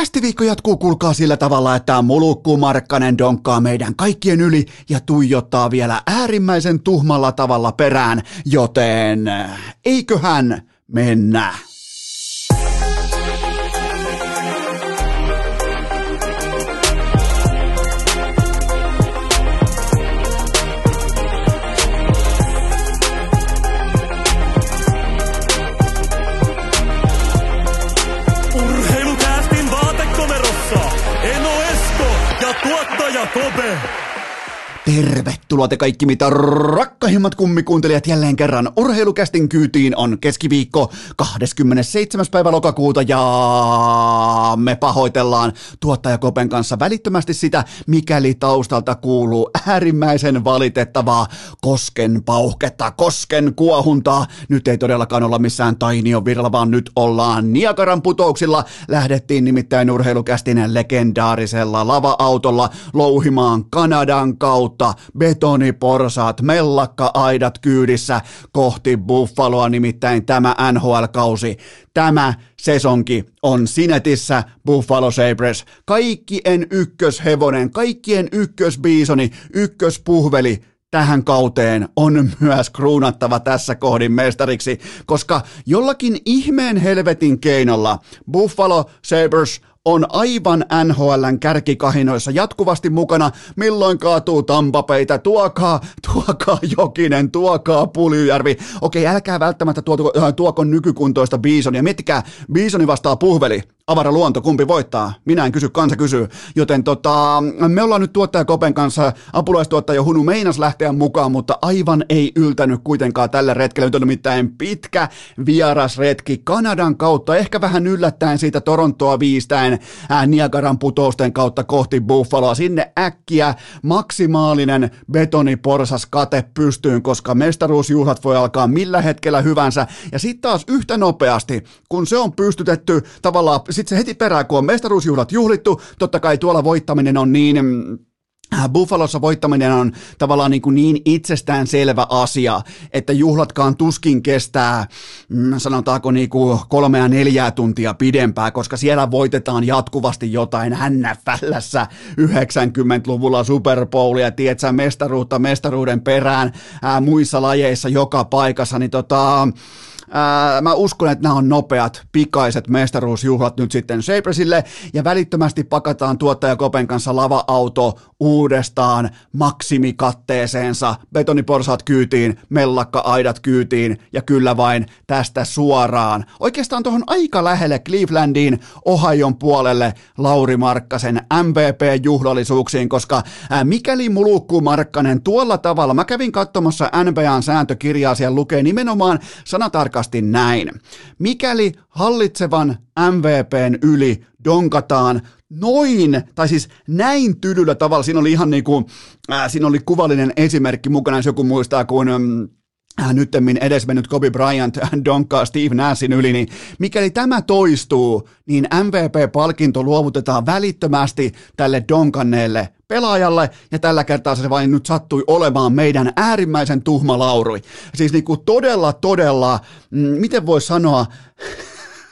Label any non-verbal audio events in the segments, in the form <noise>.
Kästiviikko jatkuu kulkaa sillä tavalla, että mulukku Markkanen donkkaa meidän kaikkien yli ja tuijottaa vielä äärimmäisen tuhmalla tavalla perään, joten eiköhän mennä. Kobe. Tervetuloa te kaikki mitä rakkahimmat kummikuuntelijat jälleen kerran Urheilukästin kyytiin on keskiviikko 27. päivä lokakuuta ja me pahoitellaan tuottaja Kopen kanssa välittömästi sitä, mikäli taustalta kuuluu äärimmäisen valitettavaa kosken pauhketta, kosken kuohuntaa. Nyt ei todellakaan olla missään tainion virralla, vaan nyt ollaan Niagaran putouksilla. Lähdettiin nimittäin urheilukästin legendaarisella lava-autolla louhimaan Kanadan kautta betoniporsaat, mellakka-aidat kyydissä kohti Buffaloa, nimittäin tämä NHL-kausi. Tämä sesonki on Sinetissä Buffalo Sabres. Kaikkien ykköshevonen, kaikkien ykkösbiisoni, ykköspuhveli tähän kauteen on myös kruunattava tässä kohdin mestariksi, koska jollakin ihmeen helvetin keinolla Buffalo Sabres on aivan NHLn kärkikahinoissa jatkuvasti mukana, milloin kaatuu Tampapeitä, tuokaa, tuokaa Jokinen, tuokaa Puljujärvi. Okei, älkää välttämättä tuoko, äh, tuoko nykykuntoista Bisonia, miettikää, Bisoni vastaa puhveli, avara luonto, kumpi voittaa? Minä en kysy, kansa kysyy. Joten tota, me ollaan nyt tuottaja Kopen kanssa, apulaistuottaja Hunu meinas lähteä mukaan, mutta aivan ei yltänyt kuitenkaan tällä retkellä. Nyt on nimittäin pitkä vierasretki Kanadan kautta, ehkä vähän yllättäen siitä Torontoa viistäen ää, Niagaran putousten kautta kohti Buffaloa. Sinne äkkiä maksimaalinen betoniporsas kate pystyyn, koska mestaruusjuhlat voi alkaa millä hetkellä hyvänsä. Ja sitten taas yhtä nopeasti, kun se on pystytetty tavallaan sitten se heti perään, kun on mestaruusjuhlat juhlittu, totta kai tuolla voittaminen on niin mm, Buffalossa voittaminen on tavallaan niin, kuin niin itsestään selvä asia, että juhlatkaan tuskin kestää, mm, sanotaanko niin kuin kolmea neljää tuntia pidempää, koska siellä voitetaan jatkuvasti jotain NFLssä 90-luvulla Super Bowlia, tiedätkö, mestaruutta mestaruuden perään ää, muissa lajeissa joka paikassa, niin tota, Ää, mä uskon, että nämä on nopeat, pikaiset mestaruusjuhlat nyt sitten Sabresille. Ja välittömästi pakataan tuottaja Kopen kanssa lava-auto uudestaan maksimikatteeseensa, betoniporsaat kyytiin, mellakka-aidat kyytiin ja kyllä vain tästä suoraan. Oikeastaan tuohon aika lähelle Clevelandiin, Ohion puolelle Lauri Markkasen MVP-juhlallisuuksiin, koska ää, mikäli mulukku Markkanen tuolla tavalla, mä kävin katsomassa NBAn sääntökirjaa, siellä lukee nimenomaan sanatarkasti näin. Mikäli hallitsevan MVPn yli donkataan noin, tai siis näin tylyllä tavalla, siinä oli ihan niin kuin, äh, siinä oli kuvallinen esimerkki mukana, jos joku muistaa, kun mm, äh, nyttemmin edesmennyt Kobe Bryant <laughs> donkkaa Steve Nashin yli, niin mikäli tämä toistuu, niin MVP-palkinto luovutetaan välittömästi tälle donkanneelle pelaajalle, ja tällä kertaa se vain nyt sattui olemaan meidän äärimmäisen tuhma lauri. Siis niin kuin todella, todella, mm, miten voi sanoa,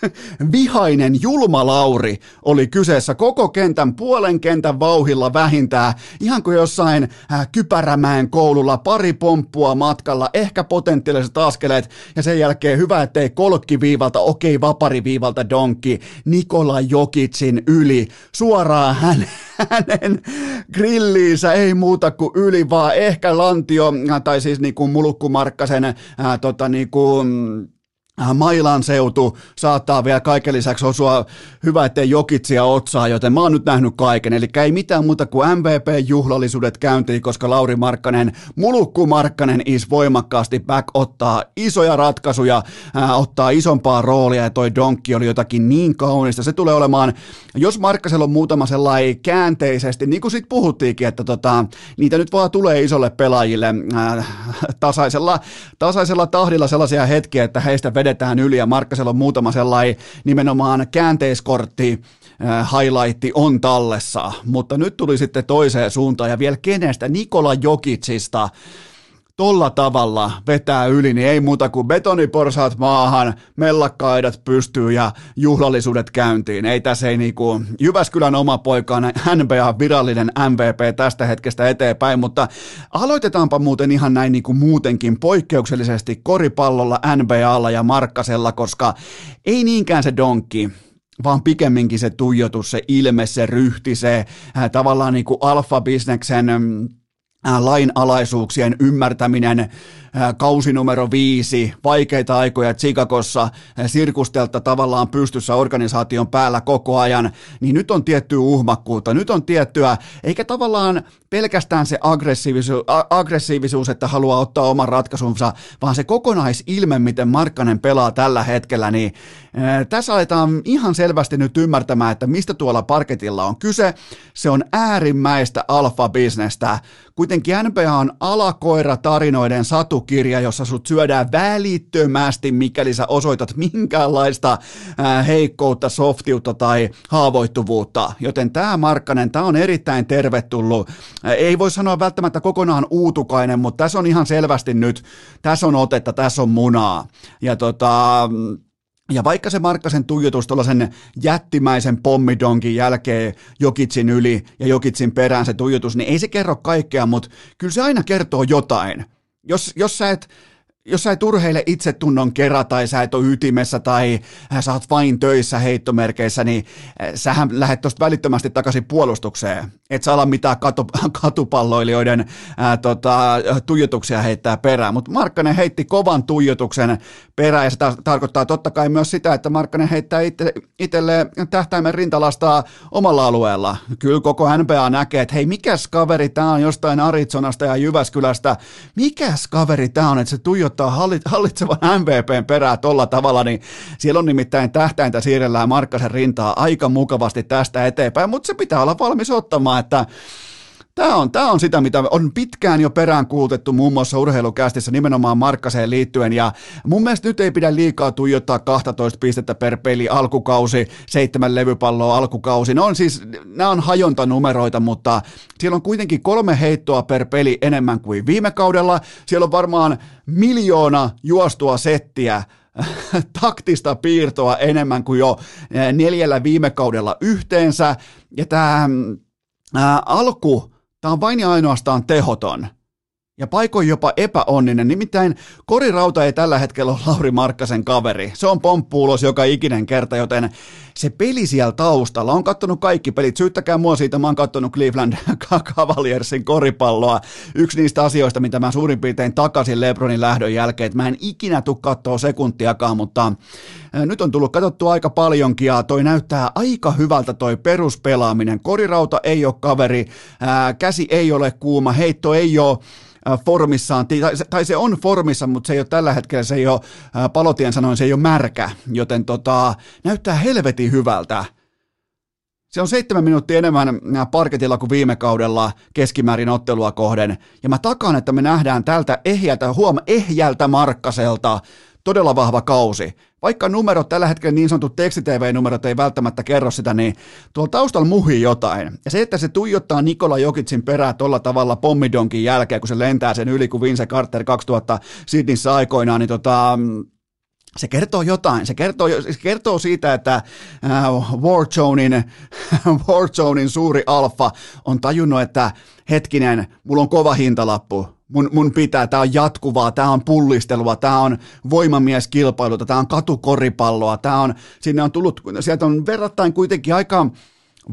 <laughs> vihainen julma Lauri oli kyseessä koko kentän, puolen kentän vauhilla vähintään, ihan kuin jossain äh, Kypärämäen koululla pari pomppua matkalla, ehkä potentiaaliset askeleet, ja sen jälkeen hyvä, ettei kolkkiviivalta, okei vapariviivalta donkki, Nikola Jokitsin yli, suoraan hän, <laughs> hänen grilliinsä, ei muuta kuin yli, vaan ehkä lantio, tai siis niin kuin mulukku Markkasen, ää, tota niin kuin, Äh, Mailan seutu saattaa vielä kaiken lisäksi osua hyvä, ettei jokitsia otsaa, joten mä oon nyt nähnyt kaiken. Eli ei mitään muuta kuin MVP-juhlallisuudet käyntiin, koska Lauri Markkanen, mulukku Markkanen is voimakkaasti back ottaa isoja ratkaisuja, ää, äh, ottaa isompaa roolia ja toi donkki oli jotakin niin kaunista. Se tulee olemaan, jos Markkasella on muutama sellainen käänteisesti, niin kuin sit puhuttiinkin, että tota, niitä nyt vaan tulee isolle pelaajille ää, äh, tasaisella, tasaisella tahdilla sellaisia hetkiä, että heistä vedetään vedetään yli ja Markkasella on muutama sellainen nimenomaan käänteiskortti äh, highlightti on tallessa, mutta nyt tuli sitten toiseen suuntaan ja vielä kenestä, Nikola Jokitsista, tolla tavalla vetää yli, niin ei muuta kuin betoniporsaat maahan, mellakkaidat pystyy ja juhlallisuudet käyntiin. Ei tässä ei niinku, Jyväskylän oma poika on NBA virallinen MVP tästä hetkestä eteenpäin, mutta aloitetaanpa muuten ihan näin niinku muutenkin poikkeuksellisesti koripallolla, NBAlla ja Markkasella, koska ei niinkään se donkki, vaan pikemminkin se tuijotus, se ilme, se ryhti, se äh, tavallaan niin kuin alfa-bisneksen mm, lainalaisuuksien ymmärtäminen, kausi numero viisi, vaikeita aikoja Chicagossa, sirkustelta tavallaan pystyssä organisaation päällä koko ajan, niin nyt on tiettyä uhmakkuutta, nyt on tiettyä, eikä tavallaan pelkästään se aggressiivisuus, aggressiivisuus, että haluaa ottaa oman ratkaisunsa, vaan se kokonaisilme, miten Markkanen pelaa tällä hetkellä, niin tässä aletaan ihan selvästi nyt ymmärtämään, että mistä tuolla parketilla on kyse. Se on äärimmäistä alfa-bisnestä. Kuitenkin NBA on alakoira tarinoiden satu kirja, jossa sut syödään välittömästi, mikäli sä osoitat minkäänlaista heikkoutta, softiutta tai haavoittuvuutta. Joten tämä Markkanen, tämä on erittäin tervetullut. Ei voi sanoa välttämättä kokonaan uutukainen, mutta tässä on ihan selvästi nyt, tässä on otetta, tässä on munaa. Ja tota, ja vaikka se Markkasen tuijotus tuollaisen jättimäisen pommidonkin jälkeen Jokitsin yli ja Jokitsin perään se tuijotus, niin ei se kerro kaikkea, mutta kyllä se aina kertoo jotain jos, jos sä et jos sä et urheile itsetunnon kerran tai sä et ole ytimessä tai äh, sä oot vain töissä heittomerkeissä, niin äh, sähän lähdet tuosta välittömästi takaisin puolustukseen. Et sä ala mitään katu, <laughs> katupalloilijoiden ää, äh, tota, tuijotuksia heittää perään. Mutta Markkanen heitti kovan tuijotuksen perään ja se ta- tarkoittaa totta kai myös sitä, että Markkanen heittää itse, itselleen tähtäimen rintalastaa omalla alueella. Kyllä koko NBA näkee, että hei mikäs kaveri tää on jostain Arizonasta ja Jyväskylästä. Mikäs kaveri tää on, että se tuijottaa ottaa hallitsevan MVPn perää tolla tavalla, niin siellä on nimittäin tähtäintä siirrellään Markkasen rintaa aika mukavasti tästä eteenpäin, mutta se pitää olla valmis ottamaan, että Tämä on, tämä on sitä, mitä on pitkään jo perään kuultettu muun muassa urheilukästissä nimenomaan Markkaseen liittyen, ja mun mielestä nyt ei pidä liikaa tuijottaa 12 pistettä per peli alkukausi, seitsemän levypalloa alkukausi. Ne on siis, nämä on hajontanumeroita, mutta siellä on kuitenkin kolme heittoa per peli enemmän kuin viime kaudella. Siellä on varmaan miljoona juostua settiä <laughs> taktista piirtoa enemmän kuin jo neljällä viime kaudella yhteensä. Ja tämä ää, alku Tämä on vain ja ainoastaan tehoton ja paikoin jopa epäonninen. Nimittäin Kori Rauta ei tällä hetkellä ole Lauri Markkasen kaveri. Se on pomppuulos joka ikinen kerta, joten se peli siellä taustalla, on kattonut kaikki pelit, syyttäkää mua siitä, mä oon kattonut Cleveland <laughs> Cavaliersin koripalloa. Yksi niistä asioista, mitä mä suurin piirtein takaisin Lebronin lähdön jälkeen, että mä en ikinä tuu katsoa sekuntiakaan, mutta nyt on tullut katsottua aika paljonkin ja toi näyttää aika hyvältä toi peruspelaaminen. Korirauta ei ole kaveri, käsi ei ole kuuma, heitto ei ole formissaan, tai se on formissa, mutta se ei ole tällä hetkellä, se ei ole, palotien sanoin, se ei ole märkä, joten tota, näyttää helvetin hyvältä. Se on seitsemän minuuttia enemmän parketilla kuin viime kaudella keskimäärin ottelua kohden. Ja mä takaan, että me nähdään tältä ehjältä, huom, ehjältä Markkaselta todella vahva kausi. Vaikka numerot, tällä hetkellä niin sanotut tekstitv-numerot ei välttämättä kerro sitä, niin tuolla taustalla muhii jotain. Ja se, että se tuijottaa Nikola Jokitsin perää tuolla tavalla pommidonkin jälkeen, kun se lentää sen yli kuin Vince Carter 2000 Sydneyssä aikoinaan, niin tota, se kertoo jotain. Se kertoo, se kertoo siitä, että äh, Warzonein, <laughs> Warzonein suuri alfa on tajunnut, että hetkinen, mulla on kova hintalappu mun, mun pitää, tämä on jatkuvaa, tämä on pullistelua, tämä on voimamieskilpailuta, tämä on katukoripalloa, tämä on, sinne on tullut, sieltä on verrattain kuitenkin aika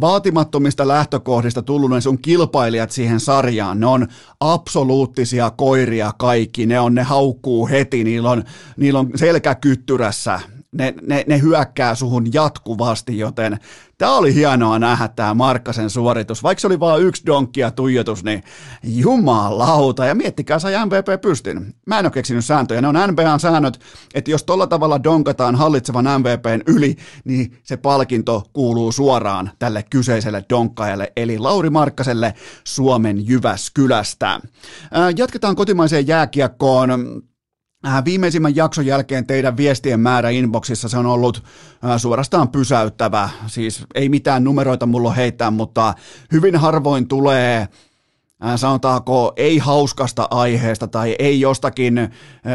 vaatimattomista lähtökohdista tullut ne sun kilpailijat siihen sarjaan, ne on absoluuttisia koiria kaikki, ne on, ne haukkuu heti, niillä on, niillä on selkäkyttyrässä, ne, ne, ne hyökkää suhun jatkuvasti, joten tämä oli hienoa nähdä tämä Markkasen suoritus. Vaikka se oli vain yksi donkki ja tuijotus, niin jumalauta. Ja miettikää, sai MVP pystyn. Mä en ole keksinyt sääntöjä. Ne on NBAn säännöt, että jos tolla tavalla donkataan hallitsevan MVPn yli, niin se palkinto kuuluu suoraan tälle kyseiselle donkkajalle, eli Lauri Markkaselle Suomen Jyväskylästä. Jatketaan kotimaiseen jääkiekkoon. Äh, viimeisimmän jakson jälkeen teidän viestien määrä inboxissa se on ollut äh, suorastaan pysäyttävä. Siis ei mitään numeroita mulla heittää, mutta hyvin harvoin tulee sanotaanko ei hauskasta aiheesta tai ei jostakin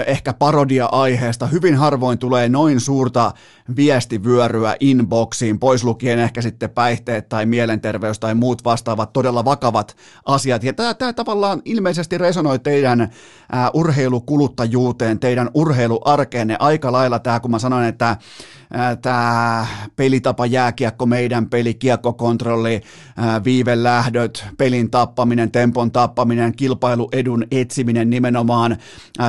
ehkä parodia-aiheesta. Hyvin harvoin tulee noin suurta viestivyöryä inboxiin, pois lukien ehkä sitten päihteet tai mielenterveys tai muut vastaavat todella vakavat asiat. Ja tämä, tämä tavallaan ilmeisesti resonoi teidän urheilukuluttajuuteen, teidän urheiluarkeenne aika lailla tämä, kun mä sanoin, että tämä pelitapa jääkiekko, meidän peli, kiekkokontrolli, viivelähdöt, pelin tappaminen, tempon tappaminen, kilpailuedun etsiminen nimenomaan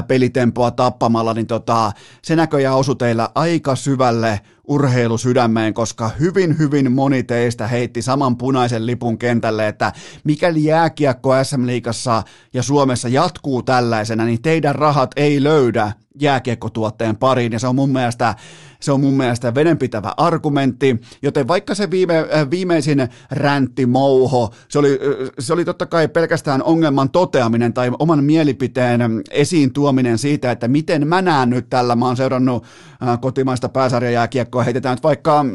pelitempoa tappamalla, niin tota, se näköjään osui teillä aika syvälle urheilusydämeen, koska hyvin, hyvin moni teistä heitti saman punaisen lipun kentälle, että mikäli jääkiekko SM-liigassa ja Suomessa jatkuu tällaisena, niin teidän rahat ei löydä jääkiekkotuotteen pariin, ja se on mun mielestä, se on mun mielestä vedenpitävä argumentti, joten vaikka se viime, äh, viimeisin räntti, mouho, se oli, äh, se oli totta kai pelkästään ongelman toteaminen tai oman mielipiteen esiin tuominen siitä, että miten mä näen nyt tällä, mä oon seurannut äh, kotimaista pääsarjajääkiekkoa, heitetään nyt vaikka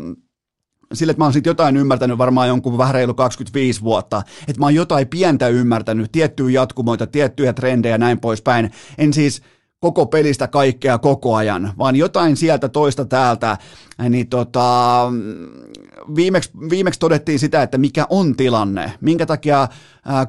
sille, että mä oon siitä jotain ymmärtänyt varmaan jonkun vähän reilu 25 vuotta, että mä oon jotain pientä ymmärtänyt, tiettyjä jatkumoita, tiettyjä trendejä ja näin poispäin. En siis koko pelistä kaikkea koko ajan, vaan jotain sieltä toista täältä, niin tota, viimeksi, viimeksi todettiin sitä, että mikä on tilanne, minkä takia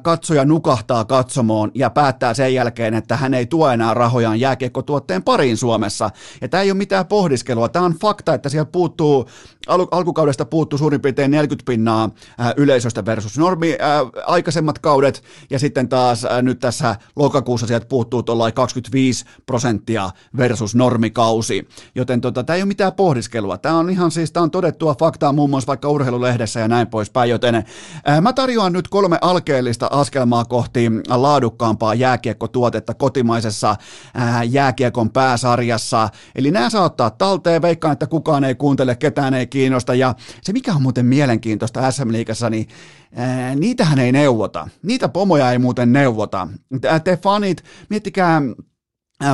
katsoja nukahtaa katsomoon ja päättää sen jälkeen, että hän ei tuo enää rahojaan jääkiekkotuotteen pariin Suomessa. Ja tämä ei ole mitään pohdiskelua, tämä on fakta, että sieltä puuttuu, al- alkukaudesta puuttuu suurin piirtein 40 pinnaa yleisöstä versus normi ää, aikaisemmat kaudet, ja sitten taas ää, nyt tässä lokakuussa sieltä puuttuu tuollain 25 prosenttia versus normikausi. Joten tota, tämä ei ole mitään pohdiskelua, tämä on ihan siis, tämä on todettua faktaa muun muassa vaikka urheilulehdessä ja näin poispäin, joten ää, mä tarjoan nyt kolme alkeellista askelmaa kohti laadukkaampaa jääkiekkotuotetta kotimaisessa ää, jääkiekon pääsarjassa. Eli nämä saa ottaa talteen, veikkaan, että kukaan ei kuuntele, ketään ei kiinnosta. Ja se mikä on muuten mielenkiintoista SM-liigassa, niin ää, niitähän ei neuvota. Niitä pomoja ei muuten neuvota. Te fanit, miettikää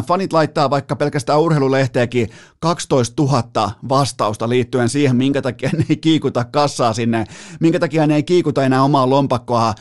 fanit laittaa vaikka pelkästään urheilulehteäkin 12 000 vastausta liittyen siihen, minkä takia ne ei kiikuta kassaa sinne, minkä takia ne ei kiikuta enää omaa lompakkoa äh,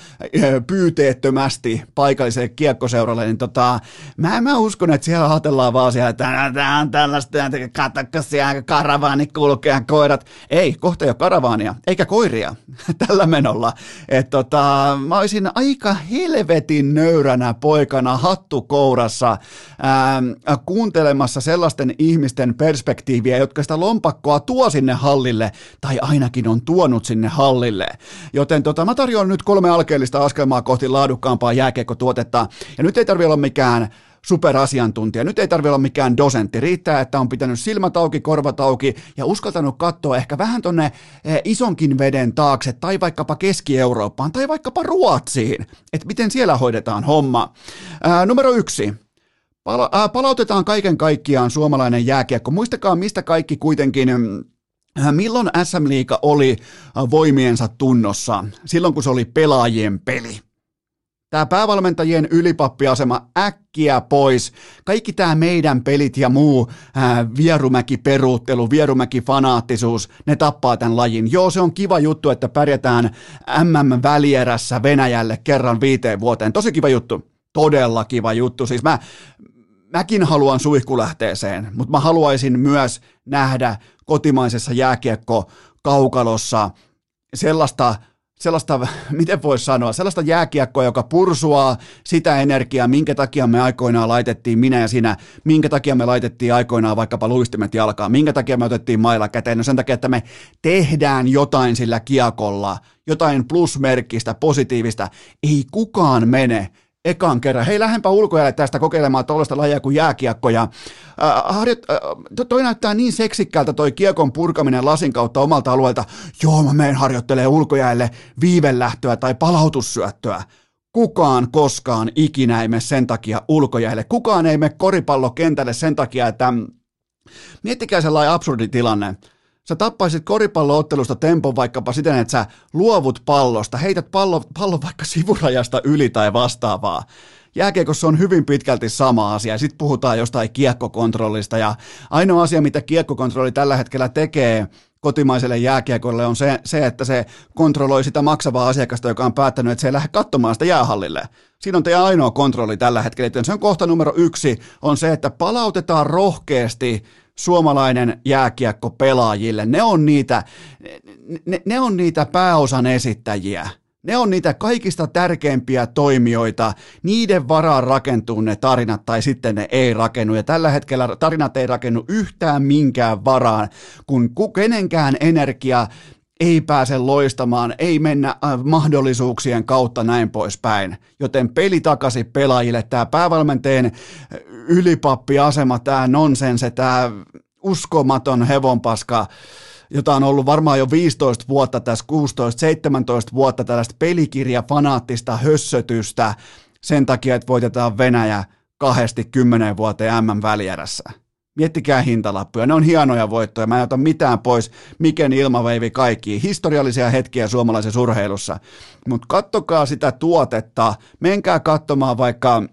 pyyteettömästi paikalliselle kiekkoseuralle, niin tota, mä, mä uskon, että siellä ajatellaan vaan siellä, että tämä on tällaista, katsokka siellä karavaani kulkee koirat. Ei, kohta ei ole karavaania, eikä koiria <laughs> tällä menolla. Et tota, mä olisin aika helvetin nöyränä poikana hattu kourassa, ää, ää, kuuntelemassa sellaisten ihmisten perspektiiviä, jotka sitä lompakkoa tuo sinne hallille, tai ainakin on tuonut sinne hallille. Joten tota, mä tarjoan nyt kolme alkeellista askelmaa kohti laadukkaampaa jääkiekkotuotetta, ja nyt ei tarvitse olla mikään superasiantuntija. Nyt ei tarvitse olla mikään dosentti. Riittää, että on pitänyt silmät auki, korvat auki ja uskaltanut katsoa ehkä vähän tonne eh, isonkin veden taakse tai vaikkapa Keski-Eurooppaan tai vaikkapa Ruotsiin. Että miten siellä hoidetaan homma. Ää, numero yksi. Pala- äh, palautetaan kaiken kaikkiaan suomalainen jääkiekko. Muistakaa, mistä kaikki kuitenkin äh, Milloin SM Liiga oli äh, voimiensa tunnossa? Silloin, kun se oli pelaajien peli. Tämä päävalmentajien ylipappiasema äkkiä pois. Kaikki tämä meidän pelit ja muu ää, vierumäki peruuttelu, vierumäki fanaattisuus, ne tappaa tämän lajin. Joo, se on kiva juttu, että pärjätään MM-välierässä Venäjälle kerran viiteen vuoteen. Tosi kiva juttu. Todella kiva juttu. Siis mä, mäkin haluan suihkulähteeseen, mutta mä haluaisin myös nähdä kotimaisessa jääkiekko kaukalossa sellaista sellaista, <laughs> miten voisi sanoa, sellaista jääkiekkoa, joka pursuaa sitä energiaa, minkä takia me aikoinaan laitettiin, minä ja sinä, minkä takia me laitettiin aikoinaan vaikkapa luistimet jalkaan, minkä takia me otettiin mailla käteen, no sen takia, että me tehdään jotain sillä kiekolla, jotain plusmerkkistä, positiivista, ei kukaan mene ekan kerran. Hei, lähempä ulkojalle tästä kokeilemaan tuollaista lajia kuin jääkiekko. Ja, äh, harjoit, äh, toi näyttää niin seksikkäältä toi kiekon purkaminen lasin kautta omalta alueelta. Joo, mä menen harjoittelee ulkojäälle viivelähtöä tai palautussyöttöä. Kukaan koskaan ikinä ei mene sen takia ulkojäälle. Kukaan ei mene koripallokentälle sen takia, että miettikää sellainen absurdi tilanne sä tappaisit koripalloottelusta tempon vaikkapa siten, että sä luovut pallosta, heität pallo, pallo vaikka sivurajasta yli tai vastaavaa. Jääkiekossa on hyvin pitkälti sama asia. Sitten puhutaan jostain kiekkokontrollista ja ainoa asia, mitä kiekkokontrolli tällä hetkellä tekee, kotimaiselle jääkiekolle on se, se, että se kontrolloi sitä maksavaa asiakasta, joka on päättänyt, että se ei lähde katsomaan sitä jäähallille. Siinä on teidän ainoa kontrolli tällä hetkellä. Se on kohta numero yksi, on se, että palautetaan rohkeasti suomalainen jääkiekko pelaajille. Ne on niitä, ne, ne on niitä pääosan esittäjiä. Ne on niitä kaikista tärkeimpiä toimijoita. Niiden varaan rakentuu ne tarinat tai sitten ne ei rakennu. Ja tällä hetkellä tarinat ei rakennu yhtään minkään varaan, kun kenenkään energia ei pääse loistamaan, ei mennä äh, mahdollisuuksien kautta näin poispäin. Joten peli takaisin pelaajille, tämä päävalmenteen ylipappiasema, tämä nonsense, tämä uskomaton hevonpaska, jota on ollut varmaan jo 15 vuotta tässä, 16-17 vuotta tällaista pelikirjafanaattista hössötystä sen takia, että voitetaan Venäjä kahdesti kymmenen vuoteen M-välierässä. Miettikää hintalappuja, ne on hienoja voittoja, mä en ota mitään pois, Miken ilmaveivi kaikki, historiallisia hetkiä suomalaisessa urheilussa, mutta kattokaa sitä tuotetta, menkää katsomaan vaikka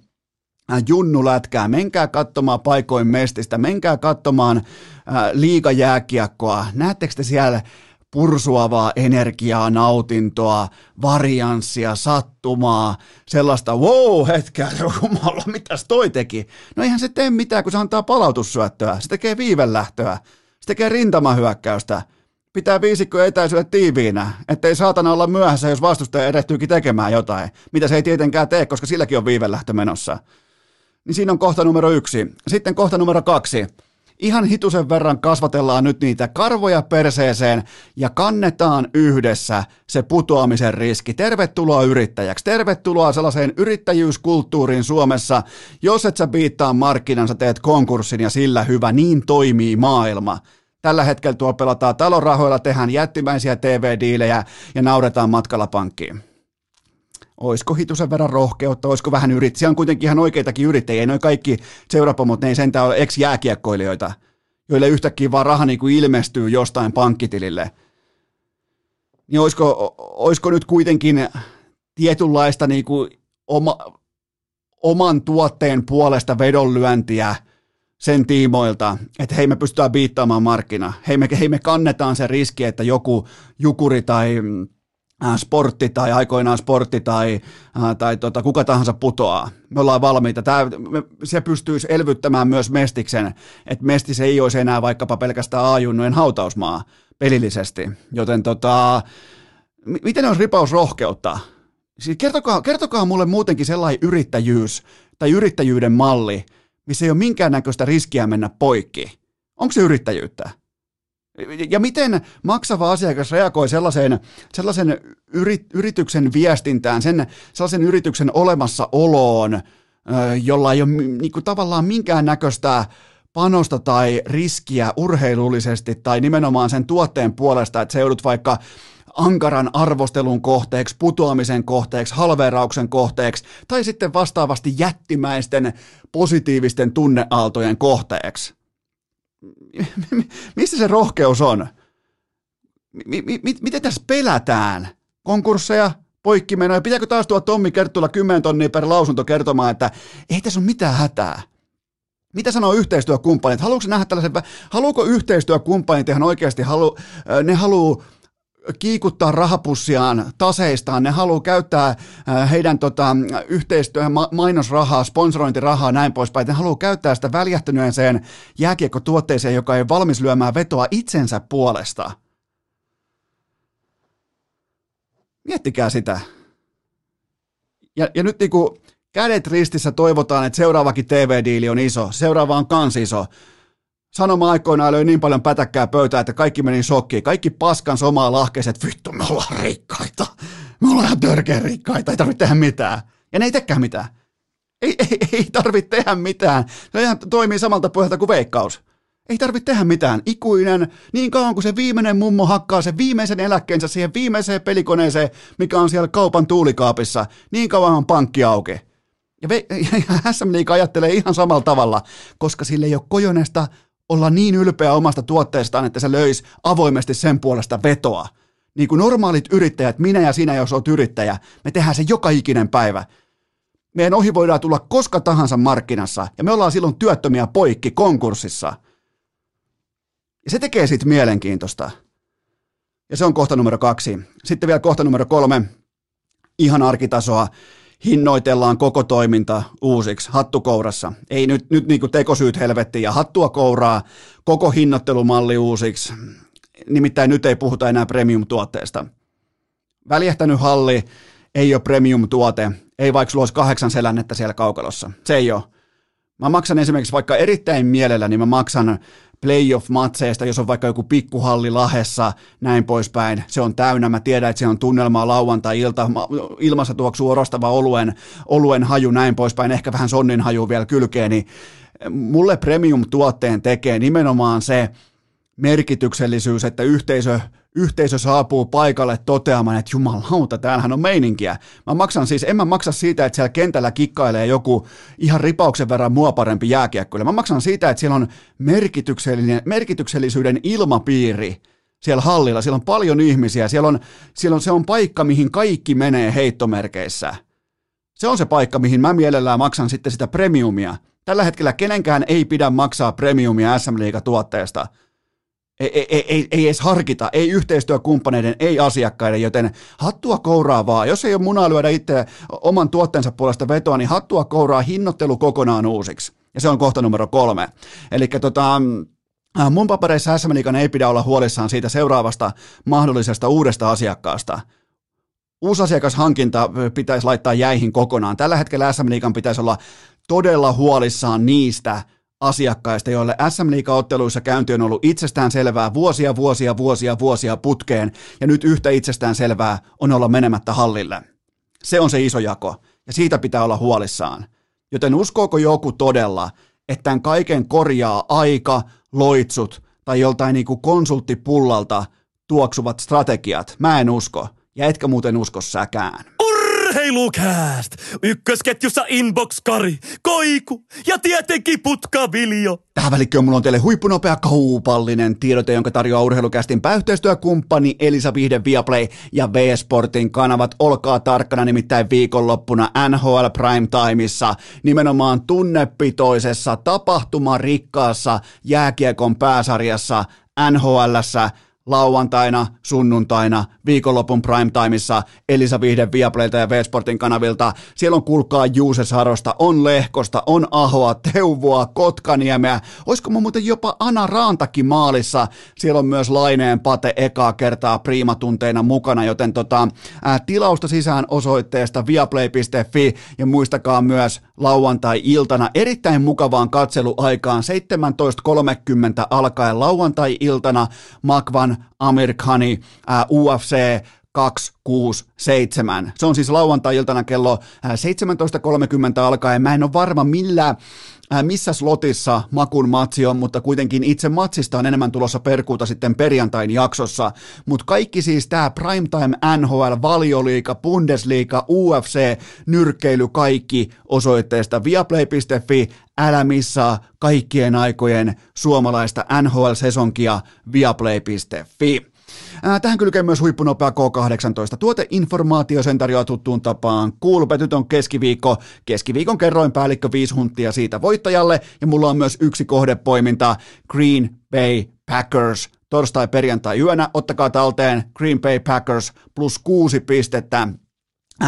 Äh, junnulätkää, menkää katsomaan paikoin mestistä, menkää katsomaan äh, liigajääkiekkoa, näettekö te siellä pursuavaa energiaa, nautintoa, varianssia, sattumaa, sellaista wow hetkeä, <laughs> jumala, mitäs toi teki? No eihän se tee mitään, kun se antaa palautussyöttöä, se tekee viivelähtöä, se tekee rintamahyökkäystä, pitää viisikko etäisyydet tiiviinä, ettei saatana olla myöhässä, jos vastustaja edehtyykin tekemään jotain, mitä se ei tietenkään tee, koska silläkin on viivelähtö menossa niin siinä on kohta numero yksi. Sitten kohta numero kaksi. Ihan hitusen verran kasvatellaan nyt niitä karvoja perseeseen ja kannetaan yhdessä se putoamisen riski. Tervetuloa yrittäjäksi. Tervetuloa sellaiseen yrittäjyyskulttuuriin Suomessa. Jos et sä biittaa markkinansa, teet konkurssin ja sillä hyvä, niin toimii maailma. Tällä hetkellä tuo pelataan talonrahoilla, tehdään jättimäisiä TV-diilejä ja nauretaan matkalla pankkiin olisiko hitusen verran rohkeutta, olisiko vähän yrittäjiä, siellä on kuitenkin ihan oikeitakin yrittäjiä, ei noin kaikki seurapomot, ne ei sentään ole ex-jääkiekkoilijoita, joille yhtäkkiä vaan raha niin kuin ilmestyy jostain pankkitilille. Niin olisiko, olisiko nyt kuitenkin tietynlaista niin kuin oma, oman tuotteen puolesta vedonlyöntiä sen tiimoilta, että hei me pystytään biittaamaan markkina, hei me, hei me kannetaan se riski, että joku jukuri tai sportti tai aikoinaan sportti tai, äh, tai tota, kuka tahansa putoaa. Me ollaan valmiita. Tää, me, se pystyisi elvyttämään myös Mestiksen, että Mestis ei olisi enää vaikkapa pelkästään A-junnujen hautausmaa pelillisesti. Joten tota, miten olisi ripaus rohkeutta? Siis kertokaa, kertokaa mulle muutenkin sellainen yrittäjyys tai yrittäjyyden malli, missä ei ole minkäännäköistä riskiä mennä poikki. Onko se yrittäjyyttä? Ja miten maksava asiakas reagoi sellaiseen, sellaisen yrit, yrityksen viestintään, sen, sellaisen yrityksen olemassaoloon, jolla ei ole niin kuin, tavallaan minkään näköistä panosta tai riskiä urheilullisesti tai nimenomaan sen tuotteen puolesta, että se joudut vaikka ankaran arvostelun kohteeksi, putoamisen kohteeksi, halveerauksen kohteeksi tai sitten vastaavasti jättimäisten positiivisten tunneaaltojen kohteeksi. Missä se rohkeus on? M- m- miten tässä pelätään? Konkursseja, poikkimenoja, pitääkö taas tuo Tommi Kerttula 10 tonnia per lausunto kertomaan, että ei tässä ole mitään hätää. Mitä sanoo yhteistyökumppanit? Haluatko nähdä tällaisen, haluuko yhteistyökumppanit ihan oikeasti, halu, ne haluaa kiikuttaa rahapussiaan, taseistaan, ne haluaa käyttää äh, heidän tota, yhteistyö, mainosrahaa, sponsorointirahaa, näin poispäin, ne haluaa käyttää sitä väljähtyneeseen jääkiekkotuotteeseen, joka ei valmis lyömään vetoa itsensä puolesta. Miettikää sitä. Ja, ja nyt niinku kädet ristissä toivotaan, että seuraavakin TV-diili on iso, seuraava on kans iso. Sanoma aikoinaan löi niin paljon pätäkkää pöytää, että kaikki meni shokkiin. Kaikki paskan somaa lahkeiset, vittu me ollaan rikkaita. Me ollaan ihan törkeä rikkaita, ei tarvitse tehdä mitään. Ja ne ei tekään mitään. Ei, ei, ei tarvitse tehdä mitään. Se ihan toimii samalta pohjalta kuin veikkaus. Ei tarvitse tehdä mitään. Ikuinen, niin kauan kuin se viimeinen mummo hakkaa sen viimeisen eläkkeensä siihen viimeiseen pelikoneeseen, mikä on siellä kaupan tuulikaapissa, niin kauan on pankki auki. Ja, ve- <laughs> ja SM Liiga ajattelee ihan samalla tavalla, koska sille ei ole kojonesta olla niin ylpeä omasta tuotteestaan, että se löisi avoimesti sen puolesta vetoa. Niin kuin normaalit yrittäjät, minä ja sinä, jos olet yrittäjä, me tehdään se joka ikinen päivä. Meidän ohi voidaan tulla koska tahansa markkinassa, ja me ollaan silloin työttömiä poikki konkurssissa. Ja se tekee siitä mielenkiintoista. Ja se on kohta numero kaksi. Sitten vielä kohta numero kolme, ihan arkitasoa, hinnoitellaan koko toiminta uusiksi hattukourassa. Ei nyt, nyt niin kuin tekosyyt helvettiin ja hattua kouraa, koko hinnoittelumalli uusiksi. Nimittäin nyt ei puhuta enää premium-tuotteesta. Väljähtänyt halli ei ole premium-tuote, ei vaikka sulla olisi kahdeksan selännettä siellä kaukalossa. Se ei ole. Mä maksan esimerkiksi vaikka erittäin mielellä, niin mä maksan playoff-matseista, jos on vaikka joku pikkuhalli lahessa, näin poispäin. Se on täynnä, mä tiedän, että se on tunnelmaa lauantai-ilta, ilmassa tuoksuu orostava oluen, oluen haju, näin poispäin, ehkä vähän sonnin haju vielä kylkeen, niin mulle premium-tuotteen tekee nimenomaan se merkityksellisyys, että yhteisö yhteisö saapuu paikalle toteamaan, että jumalauta, täällähän on meininkiä. Mä maksan siis, en mä maksa siitä, että siellä kentällä kikkailee joku ihan ripauksen verran mua parempi jääkiekkoille. Mä maksan siitä, että siellä on merkityksellinen, merkityksellisyyden ilmapiiri siellä hallilla. Siellä on paljon ihmisiä, siellä on, siellä on, se on paikka, mihin kaikki menee heittomerkeissä. Se on se paikka, mihin mä mielellään maksan sitten sitä premiumia. Tällä hetkellä kenenkään ei pidä maksaa premiumia SM tuotteesta ei, ei, ei, ei edes harkita, ei yhteistyökumppaneiden, ei asiakkaiden, joten hattua kouraa vaan. Jos ei ole munaa lyödä itse oman tuotteensa puolesta vetoa, niin hattua kouraa hinnoittelu kokonaan uusiksi. Ja se on kohta numero kolme. Eli tota, äh, mun papereissa SM ei pidä olla huolissaan siitä seuraavasta mahdollisesta uudesta asiakkaasta. Uusi asiakashankinta pitäisi laittaa jäihin kokonaan. Tällä hetkellä SM pitäisi olla todella huolissaan niistä asiakkaista, joille SM Liiga-otteluissa käynti on ollut itsestään selvää vuosia, vuosia, vuosia, vuosia putkeen, ja nyt yhtä itsestään selvää on olla menemättä hallille. Se on se iso jako, ja siitä pitää olla huolissaan. Joten uskooko joku todella, että tämän kaiken korjaa aika, loitsut tai joltain niin kuin konsulttipullalta tuoksuvat strategiat? Mä en usko, ja etkä muuten usko säkään. Urheilukääst! Ykkösketjussa Inbox-Kari, Koiku ja tietenkin Putkaviljo. Tähän välikköön mulla on teille huippunopea kaupallinen tiedote, jonka tarjoaa urheilukästin pääyhteistyökumppani Elisa Vihde Viaplay ja V-Sportin kanavat. Olkaa tarkkana nimittäin viikonloppuna NHL Prime Timeissa, nimenomaan tunnepitoisessa, tapahtumarikkaassa jääkiekon pääsarjassa NHLssä lauantaina, sunnuntaina, viikonlopun primetimeissa Elisa Vihde Viaplaylta ja V-Sportin kanavilta. Siellä on kulkaa Juuse Sarosta, on Lehkosta, on Ahoa, Teuvoa, Kotkaniemeä. Olisiko mun muuten jopa Ana Raantakin maalissa? Siellä on myös Laineen Pate ekaa kertaa priimatunteina mukana, joten tota, ää, tilausta sisään osoitteesta viaplay.fi ja muistakaa myös lauantai-iltana erittäin mukavaan katseluaikaan 17.30 alkaen lauantai-iltana Makvan Amerikani äh, UFC 267. Se on siis lauantai-iltana kello 17.30 alkaen. Mä en ole varma millä missä slotissa Makun matsi on, mutta kuitenkin itse matsista on enemmän tulossa perkuuta sitten perjantain jaksossa. Mutta kaikki siis tämä Primetime NHL, Valioliika, Bundesliga, UFC, nyrkkeily, kaikki osoitteesta viaplay.fi, älä missaa kaikkien aikojen suomalaista NHL-sesonkia viaplay.fi. Tähän kylkee myös huippunopea K18. Tuoteinformaatio sen tarjoaa tuttuun tapaan. Kuulupetyt on keskiviikko. Keskiviikon kerroin päällikkö viisi hunttia siitä voittajalle. Ja mulla on myös yksi kohdepoiminta. Green Bay Packers torstai perjantai yönä. Ottakaa talteen Green Bay Packers plus kuusi pistettä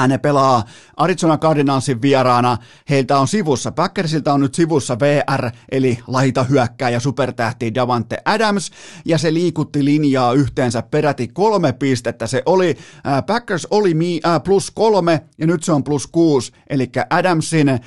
ne pelaa Arizona Cardinalsin vieraana. Heiltä on sivussa, Packersilta on nyt sivussa VR, eli laita hyökkää ja supertähti Davante Adams, ja se liikutti linjaa yhteensä peräti kolme pistettä. Se oli, äh, Packers oli mi, äh, plus kolme, ja nyt se on plus kuusi, eli Adamsin äh,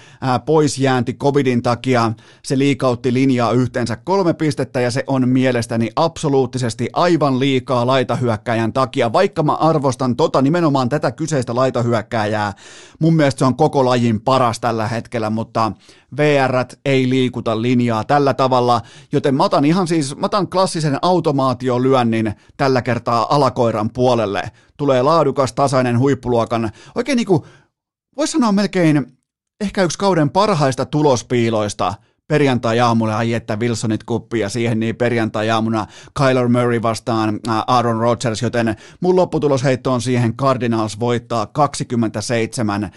poisjäänti covidin takia, se liikautti linjaa yhteensä kolme pistettä, ja se on mielestäni absoluuttisesti aivan liikaa laitahyökkäjän takia, vaikka mä arvostan tota nimenomaan tätä kyseistä laitahyökkäjää, hyökkääjää. Mun mielestä se on koko lajin paras tällä hetkellä, mutta VR ei liikuta linjaa tällä tavalla, joten mä otan ihan siis, mä otan klassisen automaatiolyönnin tällä kertaa alakoiran puolelle. Tulee laadukas, tasainen huippuluokan, oikein niinku, voisi sanoa melkein ehkä yksi kauden parhaista tulospiiloista perjantai-aamulla ai Wilsonit kuppi ja siihen niin perjantai-aamuna Kyler Murray vastaan Aaron Rodgers, joten mun lopputulosheitto on siihen Cardinals voittaa 27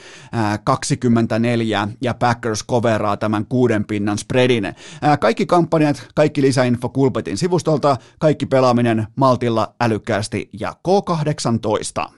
24 ja Packers coveraa tämän kuuden pinnan spreadin. Kaikki kampanjat, kaikki lisäinfo Kulpetin sivustolta, kaikki pelaaminen maltilla, älykkäästi ja K18.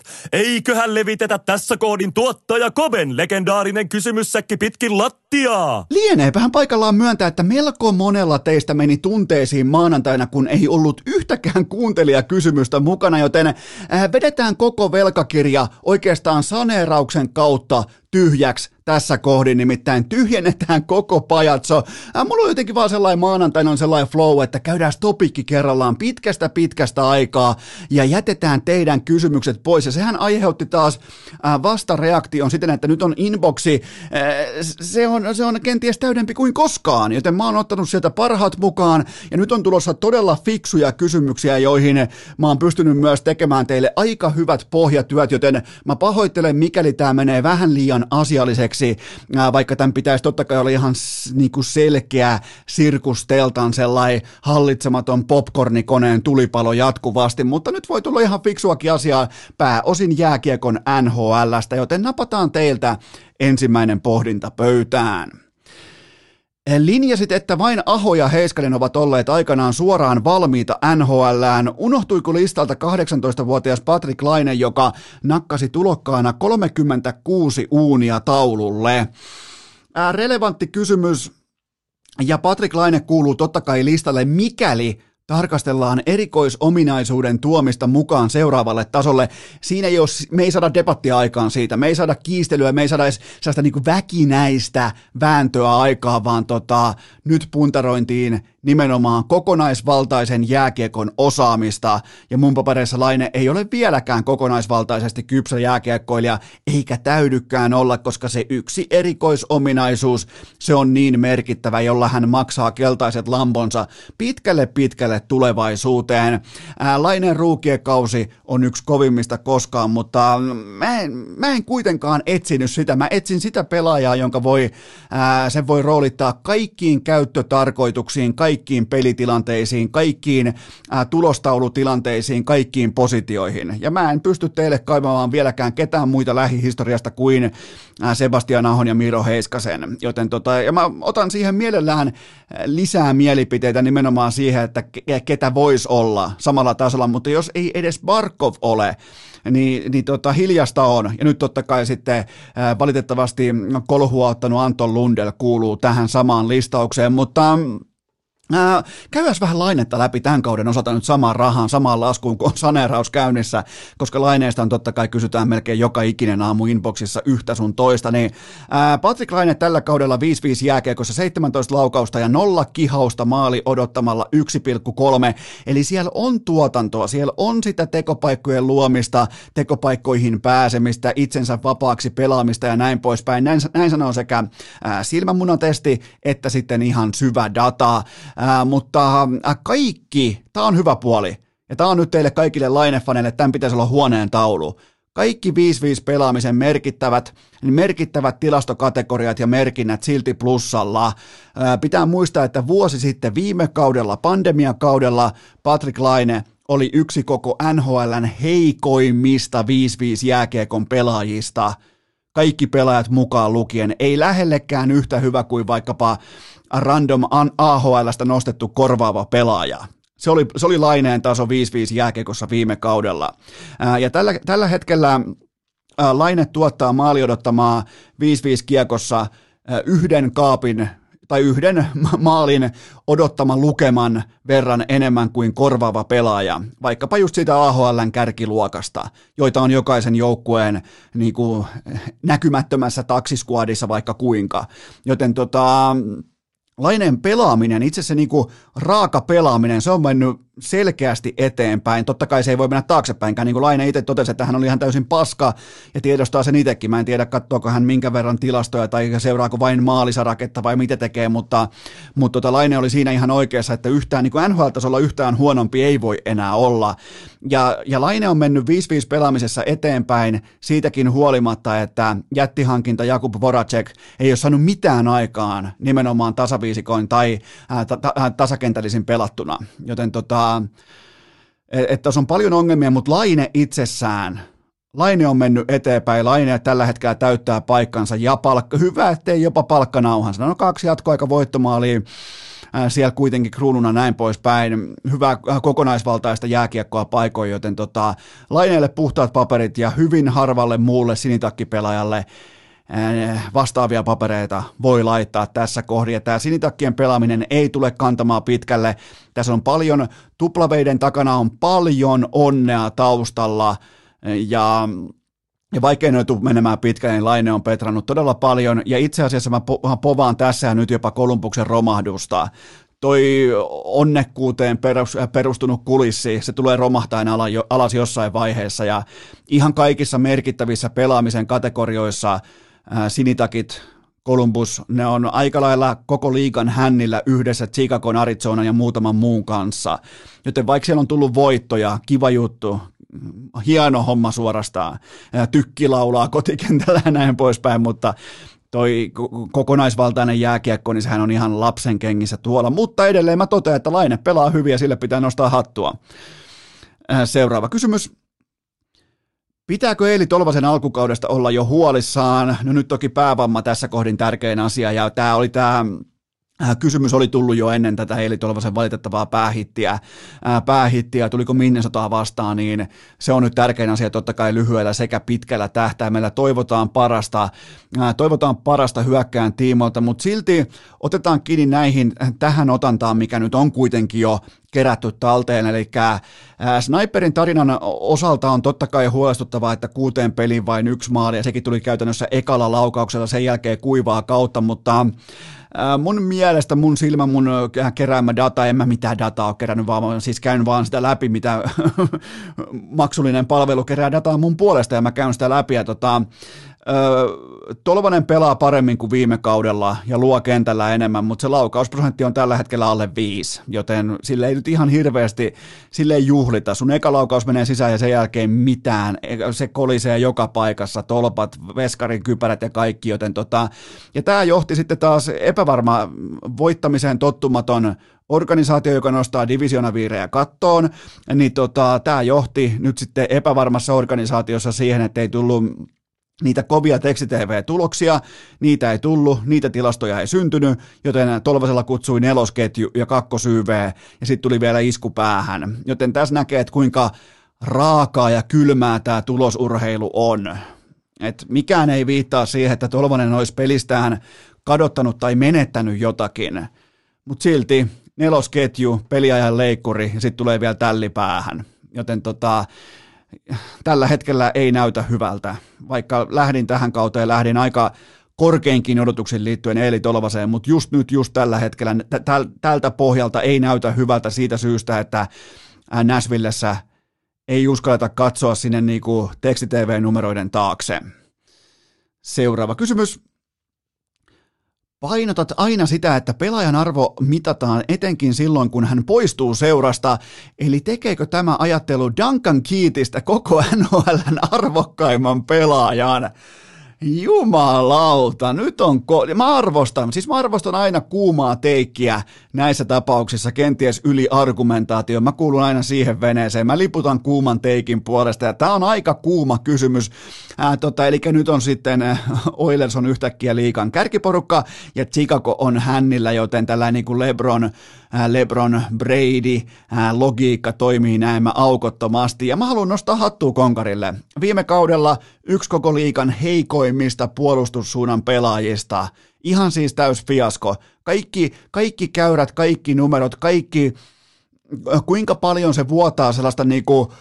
Urheilukääst! Eiköhän levitetä tässä koodin tuottaja Koben legendaarinen kysymyssäkki pitkin lattiaa? Lieneepähän paikallaan myöntää, että melko monella teistä meni tunteisiin maanantaina, kun ei ollut yhtäkään kuuntelijakysymystä mukana, joten äh, vedetään koko velkakirja oikeastaan saneerauksen kautta tyhjäksi tässä kohdin, nimittäin tyhjennetään koko pajatso. Äh, mulla on jotenkin vaan sellainen maanantaina on sellainen flow, että käydään topikki kerrallaan pitkästä pitkästä aikaa ja jätetään teidän kysymykset pois. Ja sehän aiheutti taas äh, vastareaktion siten, että nyt on inboxi, äh, se on, se on kenties täydempi kuin koskaan, joten mä oon ottanut sieltä parhaat mukaan ja nyt on tulossa todella fiksuja kysymyksiä, joihin mä oon pystynyt myös tekemään teille aika hyvät pohjatyöt, joten mä pahoittelen, mikäli tämä menee vähän liian asialliseksi sirkuseksi, vaikka tämän pitäisi totta kai olla ihan niin kuin selkeä sirkusteltan sellainen hallitsematon popcornikoneen tulipalo jatkuvasti, mutta nyt voi tulla ihan fiksuakin asiaa pääosin jääkiekon NHLstä, joten napataan teiltä ensimmäinen pohdinta pöytään. Linjasit, että vain Aho ja Heiskanen ovat olleet aikanaan suoraan valmiita NHLään. Unohtuiko listalta 18-vuotias Patrick Laine, joka nakkasi tulokkaana 36 uunia taululle? Relevantti kysymys. Ja Patrick Laine kuuluu totta kai listalle, mikäli tarkastellaan erikoisominaisuuden tuomista mukaan seuraavalle tasolle. Siinä ei ole, me ei saada debattia aikaan siitä, me ei saada kiistelyä, me ei saada edes sellaista niin väkinäistä vääntöä aikaa, vaan tota, nyt puntarointiin nimenomaan kokonaisvaltaisen jääkiekon osaamista, ja mun papereissa Laine ei ole vieläkään kokonaisvaltaisesti kypsä jääkiekkoilija, eikä täydykään olla, koska se yksi erikoisominaisuus, se on niin merkittävä, jolla hän maksaa keltaiset lambonsa pitkälle pitkälle tulevaisuuteen. Ää, Laineen ruukiekausi on yksi kovimmista koskaan, mutta mä en, mä en kuitenkaan etsinyt sitä, mä etsin sitä pelaajaa, jonka voi, ää, sen voi roolittaa kaikkiin käyttötarkoituksiin, kaikkiin kaikkiin pelitilanteisiin, kaikkiin ää, tulostaulutilanteisiin, kaikkiin positioihin. Ja mä en pysty teille kaivamaan vieläkään ketään muita lähihistoriasta kuin ää, Sebastian Ahon ja Miro Heiskasen. Joten tota, ja mä otan siihen mielellään lisää mielipiteitä nimenomaan siihen, että ketä voisi olla samalla tasolla, mutta jos ei edes Barkov ole, niin, niin tota, hiljasta on. Ja nyt totta kai sitten ää, valitettavasti kolhua ottanut Anton Lundell kuuluu tähän samaan listaukseen, mutta Ää, käydään vähän lainetta läpi tämän kauden osalta nyt samaan rahaan, samaan laskuun, kun on saneeraus käynnissä, koska laineesta on totta kai kysytään melkein joka ikinen aamu inboxissa yhtä sun toista, niin ää, Patrick Laine tällä kaudella 5-5 jääkiekossa 17 laukausta ja nolla kihausta maali odottamalla 1,3, eli siellä on tuotantoa, siellä on sitä tekopaikkojen luomista, tekopaikkoihin pääsemistä, itsensä vapaaksi pelaamista ja näin poispäin. Näin, näin sanoo sekä ää, silmänmunatesti että sitten ihan syvä data. Ää, mutta ää, kaikki, tämä on hyvä puoli, ja tämä on nyt teille kaikille lainefaneille, tämän pitäisi olla huoneen taulu. Kaikki 5-5 pelaamisen merkittävät, niin merkittävät tilastokategoriat ja merkinnät silti plussalla. Ää, pitää muistaa, että vuosi sitten viime kaudella, pandemiakaudella, Patrick Laine oli yksi koko NHLn heikoimmista 5-5 jääkiekon pelaajista. Kaikki pelaajat mukaan lukien, ei lähellekään yhtä hyvä kuin vaikkapa random AHLstä nostettu korvaava pelaaja. Se oli, se oli laineen taso 5-5 jääkekossa viime kaudella. Ja tällä, tällä hetkellä Laine tuottaa maali odottamaa 5-5 kiekossa yhden kaapin tai yhden maalin odottaman lukeman verran enemmän kuin korvaava pelaaja, vaikkapa just siitä AHLn kärkiluokasta, joita on jokaisen joukkueen niin kuin, näkymättömässä taksiskuadissa vaikka kuinka. Joten tota, Laineen pelaaminen, itse se niinku raaka pelaaminen, se on mennyt selkeästi eteenpäin. Totta kai se ei voi mennä taaksepäinkään, niin kuin Laine itse totesi, että hän oli ihan täysin paska ja tiedostaa sen itsekin. Mä en tiedä, katsoako hän minkä verran tilastoja tai seuraako vain maalisaraketta vai mitä tekee, mutta, mutta tota, Laine oli siinä ihan oikeassa, että yhtään niin NHL-tasolla yhtään huonompi ei voi enää olla. Ja, ja Laine on mennyt 5-5 pelaamisessa eteenpäin siitäkin huolimatta, että jättihankinta Jakub Voracek ei ole saanut mitään aikaan nimenomaan tasaviisikoin tai ää, ta, ta, tasakentällisin pelattuna. Joten tota, että on paljon ongelmia, mutta Laine itsessään, Laine on mennyt eteenpäin, Laine tällä hetkellä täyttää paikkansa ja palkka, hyvä, ettei jopa palkkanauhansa. No kaksi jatkoaika voittomaalia, siellä kuitenkin kruununa näin poispäin. Hyvää kokonaisvaltaista jääkiekkoa paikoin, joten tota, Laineelle puhtaat paperit ja hyvin harvalle muulle sinitakkipelaajalle vastaavia papereita voi laittaa tässä kohdin. Ja tämä sinitakkien pelaaminen ei tule kantamaan pitkälle. Tässä on paljon, tuplaveiden takana on paljon onnea taustalla ja ja vaikka ne menemään pitkälle, niin Laine on petrannut todella paljon, ja itse asiassa mä povaan tässä nyt jopa Kolumbuksen romahdusta. Toi onnekkuuteen perustunut kulissi, se tulee romahtaen alas jossain vaiheessa, ja ihan kaikissa merkittävissä pelaamisen kategorioissa sinitakit, Columbus, ne on aika lailla koko liigan hännillä yhdessä Chicagon, Arizona ja muutaman muun kanssa. Joten vaikka siellä on tullut voittoja, kiva juttu, hieno homma suorastaan, tykki laulaa kotikentällä ja näin poispäin, mutta toi kokonaisvaltainen jääkiekko, niin sehän on ihan lapsen kengissä tuolla, mutta edelleen mä totean, että Laine pelaa hyvin ja sille pitää nostaa hattua. Seuraava kysymys. Pitääkö Eeli Tolvasen alkukaudesta olla jo huolissaan? No nyt toki päävamma tässä kohdin tärkein asia ja tämä oli tämä kysymys oli tullut jo ennen tätä Eeli Tolvasen valitettavaa päähittiä, äh, päähittiä, tuliko Minnesotaa vastaan, niin se on nyt tärkein asia totta kai lyhyellä sekä pitkällä tähtäimellä. Toivotaan parasta, äh, toivotaan parasta hyökkään tiimoilta, mutta silti otetaan kiinni näihin, tähän otantaan, mikä nyt on kuitenkin jo kerätty talteen, eli Sniperin tarinan osalta on totta kai huolestuttavaa, että kuuteen peliin vain yksi maali, ja sekin tuli käytännössä ekalla laukauksella, sen jälkeen kuivaa kautta, mutta mun mielestä mun silmä, mun keräämä data, en mä mitään dataa ole kerännyt, vaan siis käyn vaan sitä läpi, mitä <laughs> maksullinen palvelu kerää dataa mun puolesta ja mä käyn sitä läpi ja tota, Tolvanen pelaa paremmin kuin viime kaudella ja luo kentällä enemmän, mutta se laukausprosentti on tällä hetkellä alle 5, joten sille ei nyt ihan hirveästi sille ei juhlita. Sun eka laukaus menee sisään ja sen jälkeen mitään. Se kolisee joka paikassa, tolpat, veskarin kypärät ja kaikki, joten tota, ja tämä johti sitten taas epävarma voittamiseen tottumaton organisaatio, joka nostaa divisionaviirejä kattoon, niin tota, tämä johti nyt sitten epävarmassa organisaatiossa siihen, että ei tullut niitä kovia tekstitv-tuloksia, niitä ei tullut, niitä tilastoja ei syntynyt, joten Tolvasella kutsui nelosketju ja kakkosYV, ja sitten tuli vielä isku päähän. Joten tässä näkee, että kuinka raakaa ja kylmää tämä tulosurheilu on. Et mikään ei viittaa siihen, että Tolvanen olisi pelistään kadottanut tai menettänyt jotakin, mutta silti nelosketju, peliajan leikkuri ja sitten tulee vielä tälli päähän. Joten tota, tällä hetkellä ei näytä hyvältä. Vaikka lähdin tähän kauteen, lähdin aika korkeinkin odotuksen liittyen Eeli Tolvaseen, mutta just nyt, just tällä hetkellä, tältä pohjalta ei näytä hyvältä siitä syystä, että Näsvillessä ei uskalleta katsoa sinne niinku tekstitv-numeroiden taakse. Seuraava kysymys. Painotat aina sitä, että pelaajan arvo mitataan etenkin silloin, kun hän poistuu seurasta. Eli tekeekö tämä ajattelu Duncan Keatistä koko NHLn arvokkaimman pelaajan? Jumalauta, nyt on, ko- mä arvostan, siis mä arvostan aina kuumaa teikkiä näissä tapauksissa, kenties yli argumentaatio, mä kuulun aina siihen veneeseen, mä liputan kuuman teikin puolesta, ja tää on aika kuuma kysymys, Ää, tota, eli nyt on sitten Oilers on yhtäkkiä liikan kärkiporukka, ja Chicago on hännillä, joten tällainen niin kuin Lebron, Lebron, Brady, logiikka toimii näin aukottomasti, ja mä haluan nostaa hattua konkarille. Viime kaudella yksi koko liikan heikoimmista puolustussuunnan pelaajista, ihan siis täys fiasko. Kaikki, kaikki käyrät, kaikki numerot, kaikki kuinka paljon se vuotaa sellaista niinku,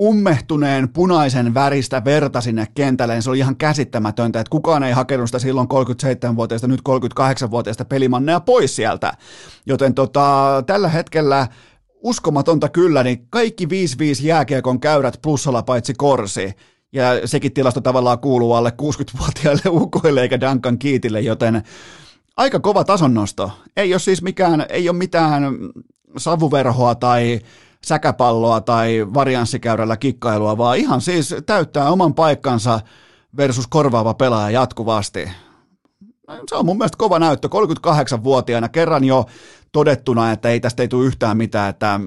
ummehtuneen punaisen väristä verta sinne kentälle, niin se oli ihan käsittämätöntä, että kukaan ei hakenut sitä silloin 37-vuotiaista, nyt 38-vuotiaista pelimannea pois sieltä. Joten tota, tällä hetkellä uskomatonta kyllä, niin kaikki 5-5 jääkiekon käyrät plussalla paitsi Korsi. Ja sekin tilasto tavallaan kuuluu alle 60-vuotiaille <laughs> ukoille eikä Duncan Kiitille, joten aika kova tasonnosto. Ei ole siis mikään, ei ole mitään savuverhoa tai säkäpalloa tai varianssikäyrällä kikkailua, vaan ihan siis täyttää oman paikkansa versus korvaava pelaaja jatkuvasti. Se on mun mielestä kova näyttö, 38-vuotiaana kerran jo todettuna, että ei tästä ei tule yhtään mitään, että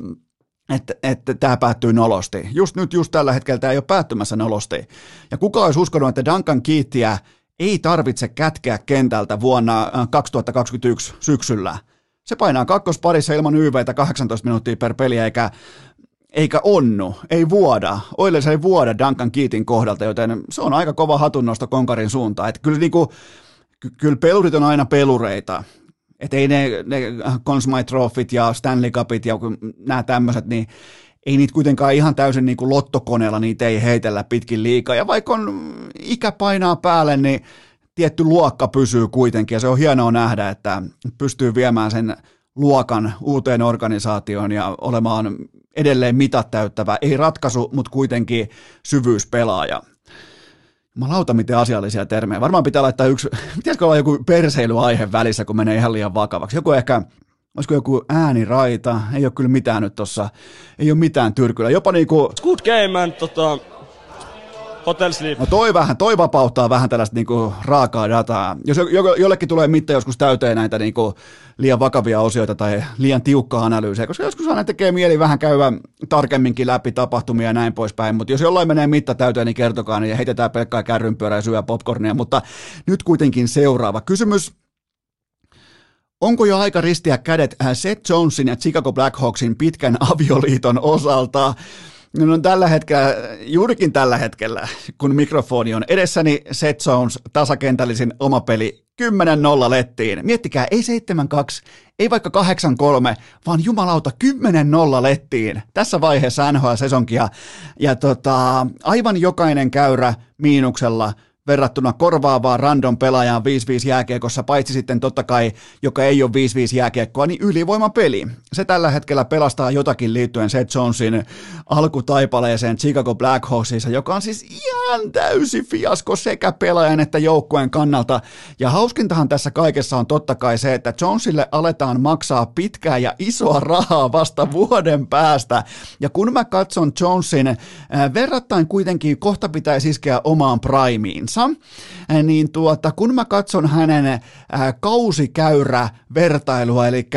että, että tämä päättyy nolosti. Just nyt, just tällä hetkellä tämä ei ole päättymässä nolosti. Ja kuka olisi uskonut, että Duncan Keittiä ei tarvitse kätkeä kentältä vuonna 2021 äh, syksyllä. Se painaa kakkosparissa ilman YVtä 18 minuuttia per peli, eikä, eikä onnu, ei vuoda. Oilers ei vuoda Duncan Keatin kohdalta, joten se on aika kova hatunnosto Konkarin suuntaan. Että kyllä, niinku, ky- kyllä pelurit on aina pelureita. Että ei ne, ne Conn Smythe ja Stanley Cupit ja nämä tämmöiset, niin ei niitä kuitenkaan ihan täysin niin kuin lottokoneella niitä ei heitellä pitkin liikaa. Ja vaikka on ikä painaa päälle, niin tietty luokka pysyy kuitenkin. Ja se on hienoa nähdä, että pystyy viemään sen luokan uuteen organisaatioon ja olemaan edelleen mitat täyttävä. Ei ratkaisu, mutta kuitenkin syvyyspelaaja. Lauta, miten asiallisia termejä. Varmaan pitää laittaa yksi, <laughs> pitäisikö olla joku perseilyaihe välissä, kun menee ihan liian vakavaksi. Joku ehkä Olisiko joku ääniraita? Ei ole kyllä mitään nyt tossa. Ei ole mitään tyrkyllä. Jopa niinku... Good game tota, Hotel Sleep. No toi vähän, toi vapauttaa vähän tällaista niinku raakaa dataa. Jos jo, jo, jollekin tulee mitta joskus täyteen näitä niinku liian vakavia osioita tai liian tiukkaa analyysiä, koska joskus aina tekee mieli vähän käydä tarkemminkin läpi tapahtumia ja näin poispäin, mutta jos jollain menee mitta täyteen, niin kertokaa, niin heitetään pelkkää kärrynpyörää ja syö popcornia, mutta nyt kuitenkin seuraava kysymys Onko jo aika ristiä kädet äh, Seth Jonesin ja Chicago Blackhawksin pitkän <laughs> avioliiton osalta? No tällä hetkellä, juurikin tällä hetkellä, kun mikrofoni on edessäni, Seth Jones tasakentällisin oma peli 10-0 lettiin. Miettikää, ei 7-2, ei vaikka 8-3, vaan jumalauta 10-0 lettiin tässä vaiheessa NHL-sesonkia. Ja tota, aivan jokainen käyrä miinuksella – verrattuna korvaavaan random pelaajaan 5-5 jääkiekossa, paitsi sitten totta kai, joka ei ole 5-5 jääkiekkoa, niin ylivoimapeli. Se tällä hetkellä pelastaa jotakin liittyen Seth Jonesin alkutaipaleeseen Chicago Blackhawksissa, joka on siis ihan täysi fiasko sekä pelaajan että joukkueen kannalta. Ja hauskintahan tässä kaikessa on totta kai se, että Jonesille aletaan maksaa pitkää ja isoa rahaa vasta vuoden päästä. Ja kun mä katson Jonesin äh, verrattain kuitenkin kohta pitäisi iskeä omaan primeen, kanssa, niin tuota, kun mä katson hänen kausikäyrä vertailua, eli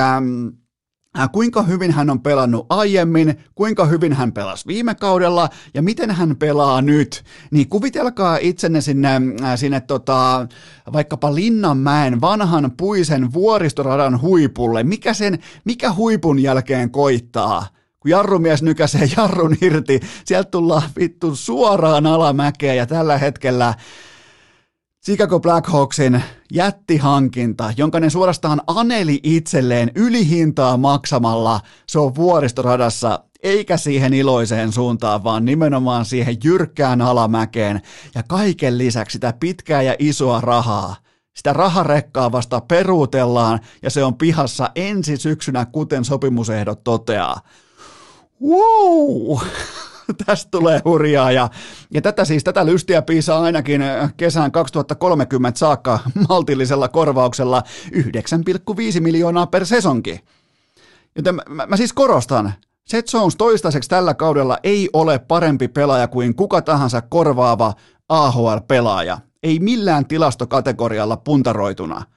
kuinka hyvin hän on pelannut aiemmin, kuinka hyvin hän pelasi viime kaudella ja miten hän pelaa nyt, niin kuvitelkaa itsenne sinne, sinne tota, vaikkapa Linnanmäen vanhan puisen vuoristoradan huipulle. Mikä, sen, mikä huipun jälkeen koittaa? Kun jarrumies nykäsee jarrun irti, sieltä tullaan vittu suoraan alamäkeä ja tällä hetkellä Chicago Blackhawksin jättihankinta, jonka ne suorastaan aneli itselleen ylihintaa maksamalla, se on vuoristoradassa eikä siihen iloiseen suuntaan, vaan nimenomaan siihen jyrkkään alamäkeen ja kaiken lisäksi sitä pitkää ja isoa rahaa. Sitä raharekkaa vasta peruutellaan ja se on pihassa ensi syksynä, kuten sopimusehdot toteaa. Wow! <laughs> tästä tulee hurjaa. Ja, ja tätä siis, tätä lystiä piisaa ainakin kesään 2030 saakka <laughs> maltillisella korvauksella 9,5 miljoonaa per sesonki. Joten mä, mä siis korostan, Seth Jones toistaiseksi tällä kaudella ei ole parempi pelaaja kuin kuka tahansa korvaava AHL-pelaaja. Ei millään tilastokategorialla puntaroituna –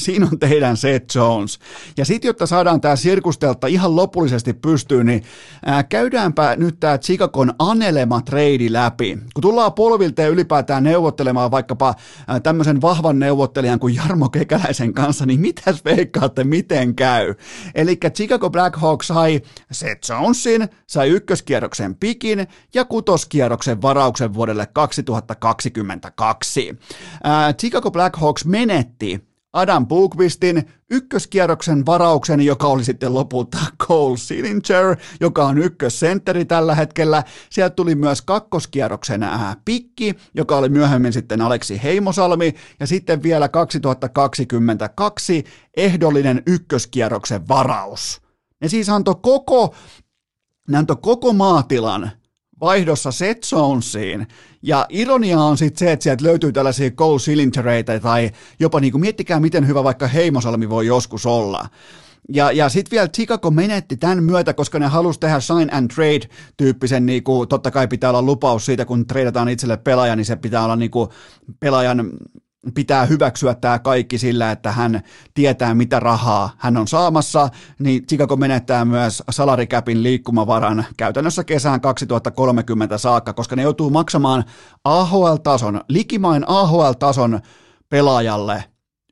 Siinä on teidän Seth Jones. Ja sitten, jotta saadaan tämä sirkustelta ihan lopullisesti pystyyn, niin ää, käydäänpä nyt tämä Chicagon anelema trade läpi. Kun tullaan polvilta ja ylipäätään neuvottelemaan vaikkapa tämmöisen vahvan neuvottelijan kuin Jarmo Kekäläisen kanssa, niin mitäs veikkaatte, miten käy? Eli Chicago Blackhawks sai Seth Jonesin, sai ykköskierroksen pikin ja kutoskierroksen varauksen vuodelle 2022. Ää, Chicago Blackhawks menetti Adam Bookvistin ykköskierroksen varauksen, joka oli sitten lopulta <laughs> Cole Sillinger, joka on ykkössentteri tällä hetkellä. Sieltä tuli myös kakkoskierroksen ää, pikki, joka oli myöhemmin sitten Aleksi Heimosalmi, ja sitten vielä 2022 ehdollinen ykköskierroksen varaus. Ne siis antoi koko, ne antoi koko maatilan vaihdossa Seth Jonesiin. Ja ironia on sitten se, että sieltä löytyy tällaisia Cole Sillingereitä tai jopa niin kuin, miettikää miten hyvä vaikka Heimosalmi voi joskus olla. Ja, ja sitten vielä Chicago menetti tämän myötä, koska ne halusi tehdä sign and trade-tyyppisen, niin kuin, totta kai pitää olla lupaus siitä, kun treidataan itselle pelaaja, niin se pitää olla niin kuin, pelaajan pitää hyväksyä tämä kaikki sillä, että hän tietää, mitä rahaa hän on saamassa, niin Chicago menettää myös salarikäpin liikkumavaran käytännössä kesään 2030 saakka, koska ne joutuu maksamaan AHL-tason, likimain AHL-tason pelaajalle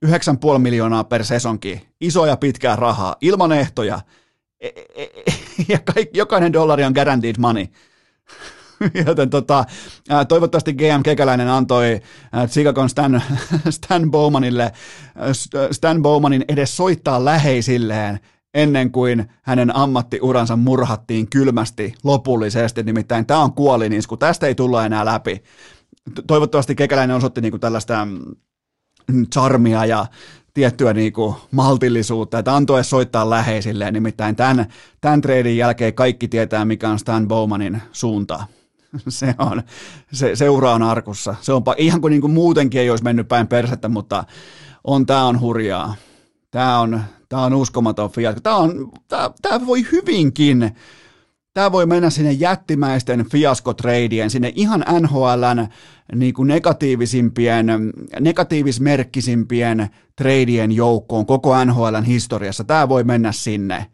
9,5 miljoonaa per sesonki, isoja pitkää rahaa, ilman ehtoja, e, e, e, <laughs> ja kaikki, jokainen dollari on guaranteed money. <laughs> Joten tota, toivottavasti GM Kekäläinen antoi Chicagon Stan, <laughs> Stan Bowmanille, Stan Bowmanin edes soittaa läheisilleen ennen kuin hänen ammattiuransa murhattiin kylmästi lopullisesti, nimittäin tämä on kuolinisku, tästä ei tulla enää läpi. Toivottavasti Kekäläinen osoitti niinku tällaista mm, charmia ja tiettyä niinku maltillisuutta, että antoi soittaa läheisilleen, nimittäin tämän, tämän treidin jälkeen kaikki tietää, mikä on Stan Bowmanin suunta. <laughs> se on, se seura on arkussa. Se on ihan kuin, niin kuin muutenkin ei olisi mennyt päin persettä, mutta on, tämä on hurjaa. Tämä on, tämä on uskomaton fiasko. Tämä, on, tämä, tämä voi hyvinkin, tämä voi mennä sinne jättimäisten fiaskotreidien, sinne ihan NHLn niin kuin negatiivisimpien, negatiivismerkkisimpien treidien joukkoon koko NHLn historiassa. Tämä voi mennä sinne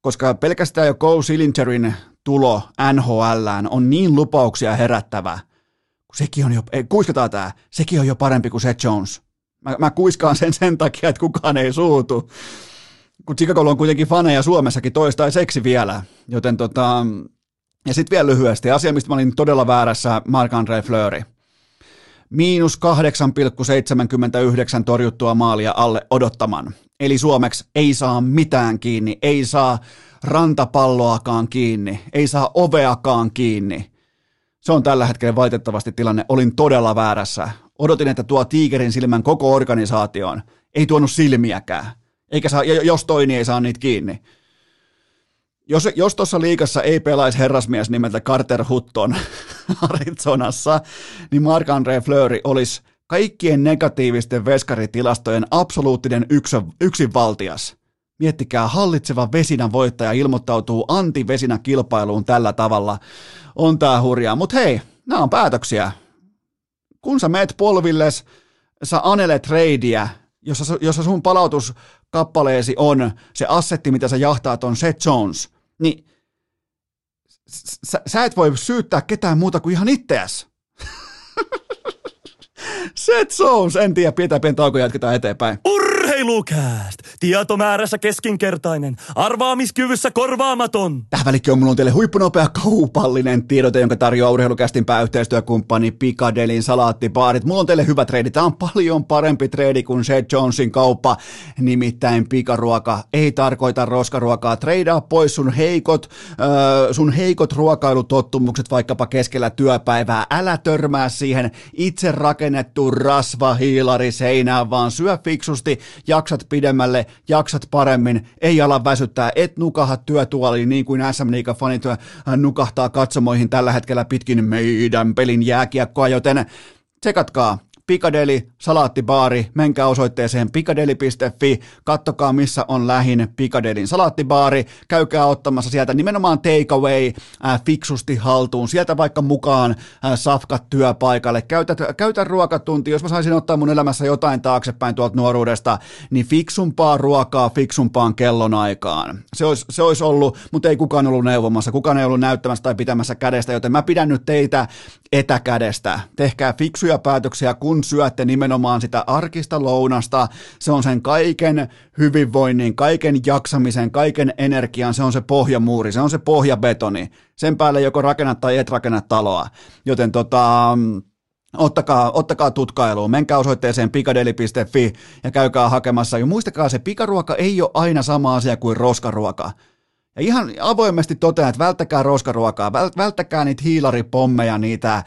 koska pelkästään jo Cole Sillingerin tulo NHLään on niin lupauksia herättävä, kun sekin on jo, ei, kuiskataan tää, sekin on jo parempi kuin Seth Jones. Mä, mä kuiskaan sen sen takia, että kukaan ei suutu. Kun Chicago on kuitenkin faneja Suomessakin toistaiseksi vielä, joten tota, ja sitten vielä lyhyesti, asia, mistä mä olin todella väärässä, Marc-André Fleury. Miinus 8,79 torjuttua maalia alle odottaman. Eli suomeksi ei saa mitään kiinni, ei saa rantapalloakaan kiinni, ei saa oveakaan kiinni. Se on tällä hetkellä valitettavasti tilanne. Olin todella väärässä. Odotin, että tuo tiikerin silmän koko organisaatioon. Ei tuonut silmiäkään. Eikä saa, jos toi, niin ei saa niitä kiinni. Jos, jos tuossa liikassa ei pelaisi herrasmies nimeltä Carter Hutton <laughs> Arizonassa, niin Marc-André Fleury olisi kaikkien negatiivisten veskaritilastojen absoluuttinen yksinvaltias. Miettikää, hallitseva vesinä voittaja ilmoittautuu anti-vesinä kilpailuun tällä tavalla. On tää hurjaa, mutta hei, nämä on päätöksiä. Kun sä meet polvilles, sä anelet reidiä, jossa, jossa sun palautuskappaleesi on se assetti, mitä sä jahtaat, on Seth Jones, niin sä, sä et voi syyttää ketään muuta kuin ihan itseäsi. <laughs> Seth Jones, en tiedä, pidetään pieni tauko jatketaan eteenpäin. Urheilukääst! Tietomäärässä keskinkertainen, arvaamiskyvyssä korvaamaton. Tähän välikköön mulla on teille huippunopea kaupallinen tiedote, jonka tarjoaa urheilukästin pääyhteistyökumppani Picadelin salaattibaarit. Mulla on teille hyvä treidi. Tämä on paljon parempi treidi kuin Seth Jonesin kauppa. Nimittäin pikaruoka ei tarkoita roskaruokaa. Treidaa pois sun heikot, äh, sun heikot ruokailutottumukset vaikkapa keskellä työpäivää. Älä törmää siihen itse rakennettuun rasvahiilari seinään, vaan syö fiksusti, jaksat pidemmälle, jaksat paremmin, ei ala väsyttää, et nukaha työtuoliin niin kuin SM Liiga fanit äh, nukahtaa katsomoihin tällä hetkellä pitkin meidän pelin jääkiekkoa, joten tsekatkaa Pikadeli, salaattibaari, menkää osoitteeseen pikadeli.fi, kattokaa missä on lähin Pikadelin salaattibaari, käykää ottamassa sieltä nimenomaan takeaway äh, fiksusti haltuun, sieltä vaikka mukaan äh, safkat työpaikalle, käytä, käytä ruokatunti, jos mä saisin ottaa mun elämässä jotain taaksepäin tuolta nuoruudesta, niin fiksumpaa ruokaa fiksumpaan kellonaikaan. Se olisi, se olisi ollut, mutta ei kukaan ollut neuvomassa, kukaan ei ollut näyttämässä tai pitämässä kädestä, joten mä pidän nyt teitä etäkädestä. Tehkää fiksuja päätöksiä, kun syötte nimenomaan sitä arkista lounasta. Se on sen kaiken hyvinvoinnin, kaiken jaksamisen, kaiken energian, se on se pohjamuuri, se on se pohjabetoni. Sen päälle joko rakennat tai et rakenna taloa. Joten tota, Ottakaa, ottakaa tutkailuun, menkää osoitteeseen pikadeli.fi ja käykää hakemassa. Ja muistakaa, se pikaruoka ei ole aina sama asia kuin roskaruoka. Ja ihan avoimesti totean, että välttäkää roskaruokaa, välttäkää niitä hiilaripommeja, niitä äh,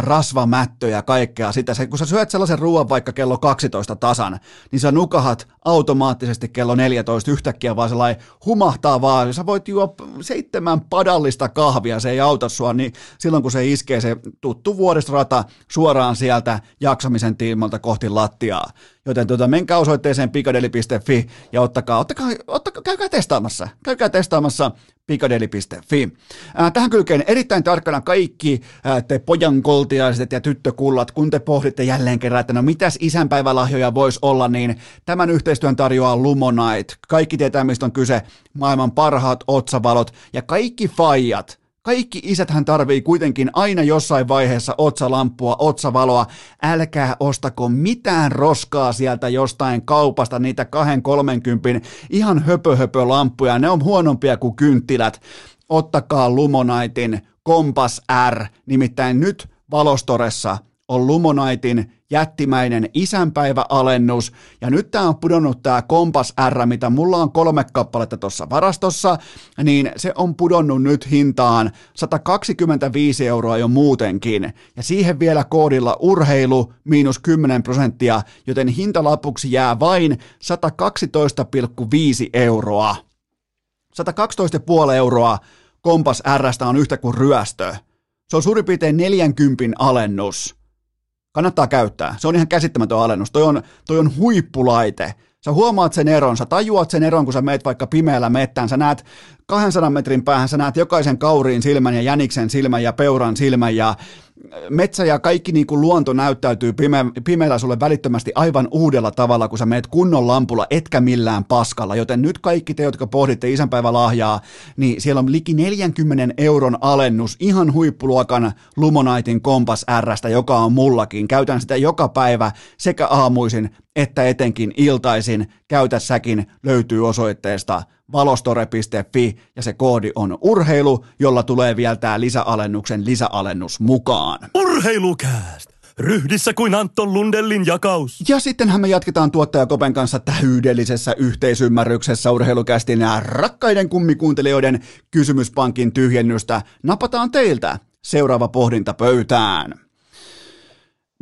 rasvamättöjä, kaikkea sitä. Se, kun sä syöt sellaisen ruoan vaikka kello 12 tasan, niin sä nukahat automaattisesti kello 14 yhtäkkiä vaan sellainen humahtaa vaan, sä voit juo seitsemän padallista kahvia, se ei auta sua, niin silloin kun se iskee se tuttu vuodestorata suoraan sieltä jaksamisen tiimalta kohti lattiaa. Joten tuota, menkää osoitteeseen pikadeli.fi ja ottakaa, ottakaa, ottakaa, käykää testaamassa, käykää testaamassa pikadeli.fi. Tähän kylkeen erittäin tarkkana kaikki te pojankoltiaiset ja tyttökullat, kun te pohditte jälleen kerran, että no mitäs isänpäivälahjoja voisi olla, niin tämän yhteistyön tarjoaa Lumonite. Kaikki tietää, mistä on kyse, maailman parhaat otsavalot ja kaikki faijat – kaikki isäthän tarvii kuitenkin aina jossain vaiheessa otsalampua, otsavaloa. Älkää ostako mitään roskaa sieltä jostain kaupasta, niitä 230 ihan höpö, höpö lampuja. Ne on huonompia kuin kynttilät. Ottakaa Lumonaitin Kompas R, nimittäin nyt Valostoressa on Lumonaitin jättimäinen isänpäiväalennus, ja nyt tämä on pudonnut tämä Kompas R, mitä mulla on kolme kappaletta tuossa varastossa, niin se on pudonnut nyt hintaan 125 euroa jo muutenkin, ja siihen vielä koodilla urheilu miinus 10 prosenttia, joten hintalapuksi jää vain 112,5 euroa. 112,5 euroa Kompas Rstä on yhtä kuin ryöstö. Se on suurin piirtein 40 alennus Kannattaa käyttää. Se on ihan käsittämätön alennus. Toi on, toi on huippulaite. Sä huomaat sen eron, sä tajuat sen eron, kun sä meet vaikka pimeällä mettään, sä näet 200 metrin päähän, sä näet jokaisen kauriin silmän ja jäniksen silmän ja peuran silmän ja metsä ja kaikki niin kuin luonto näyttäytyy pime- pimeällä sulle välittömästi aivan uudella tavalla, kun sä meet kunnon lampulla, etkä millään paskalla. Joten nyt kaikki te, jotka pohditte isänpäivälahjaa, niin siellä on liki 40 euron alennus ihan huippuluokan Lumonaitin Kompas Rstä, joka on mullakin. Käytän sitä joka päivä sekä aamuisin että etenkin iltaisin. Käytä säkin, löytyy osoitteesta valostore.fi ja se koodi on urheilu, jolla tulee vielä tämä lisäalennuksen lisäalennus mukaan. Urheilukääst! Ryhdissä kuin Anton Lundellin jakaus. Ja sittenhän me jatketaan tuottaja Kopen kanssa täydellisessä yhteisymmärryksessä urheilukästin ja rakkaiden kummikuuntelijoiden kysymyspankin tyhjennystä. Napataan teiltä seuraava pohdinta pöytään.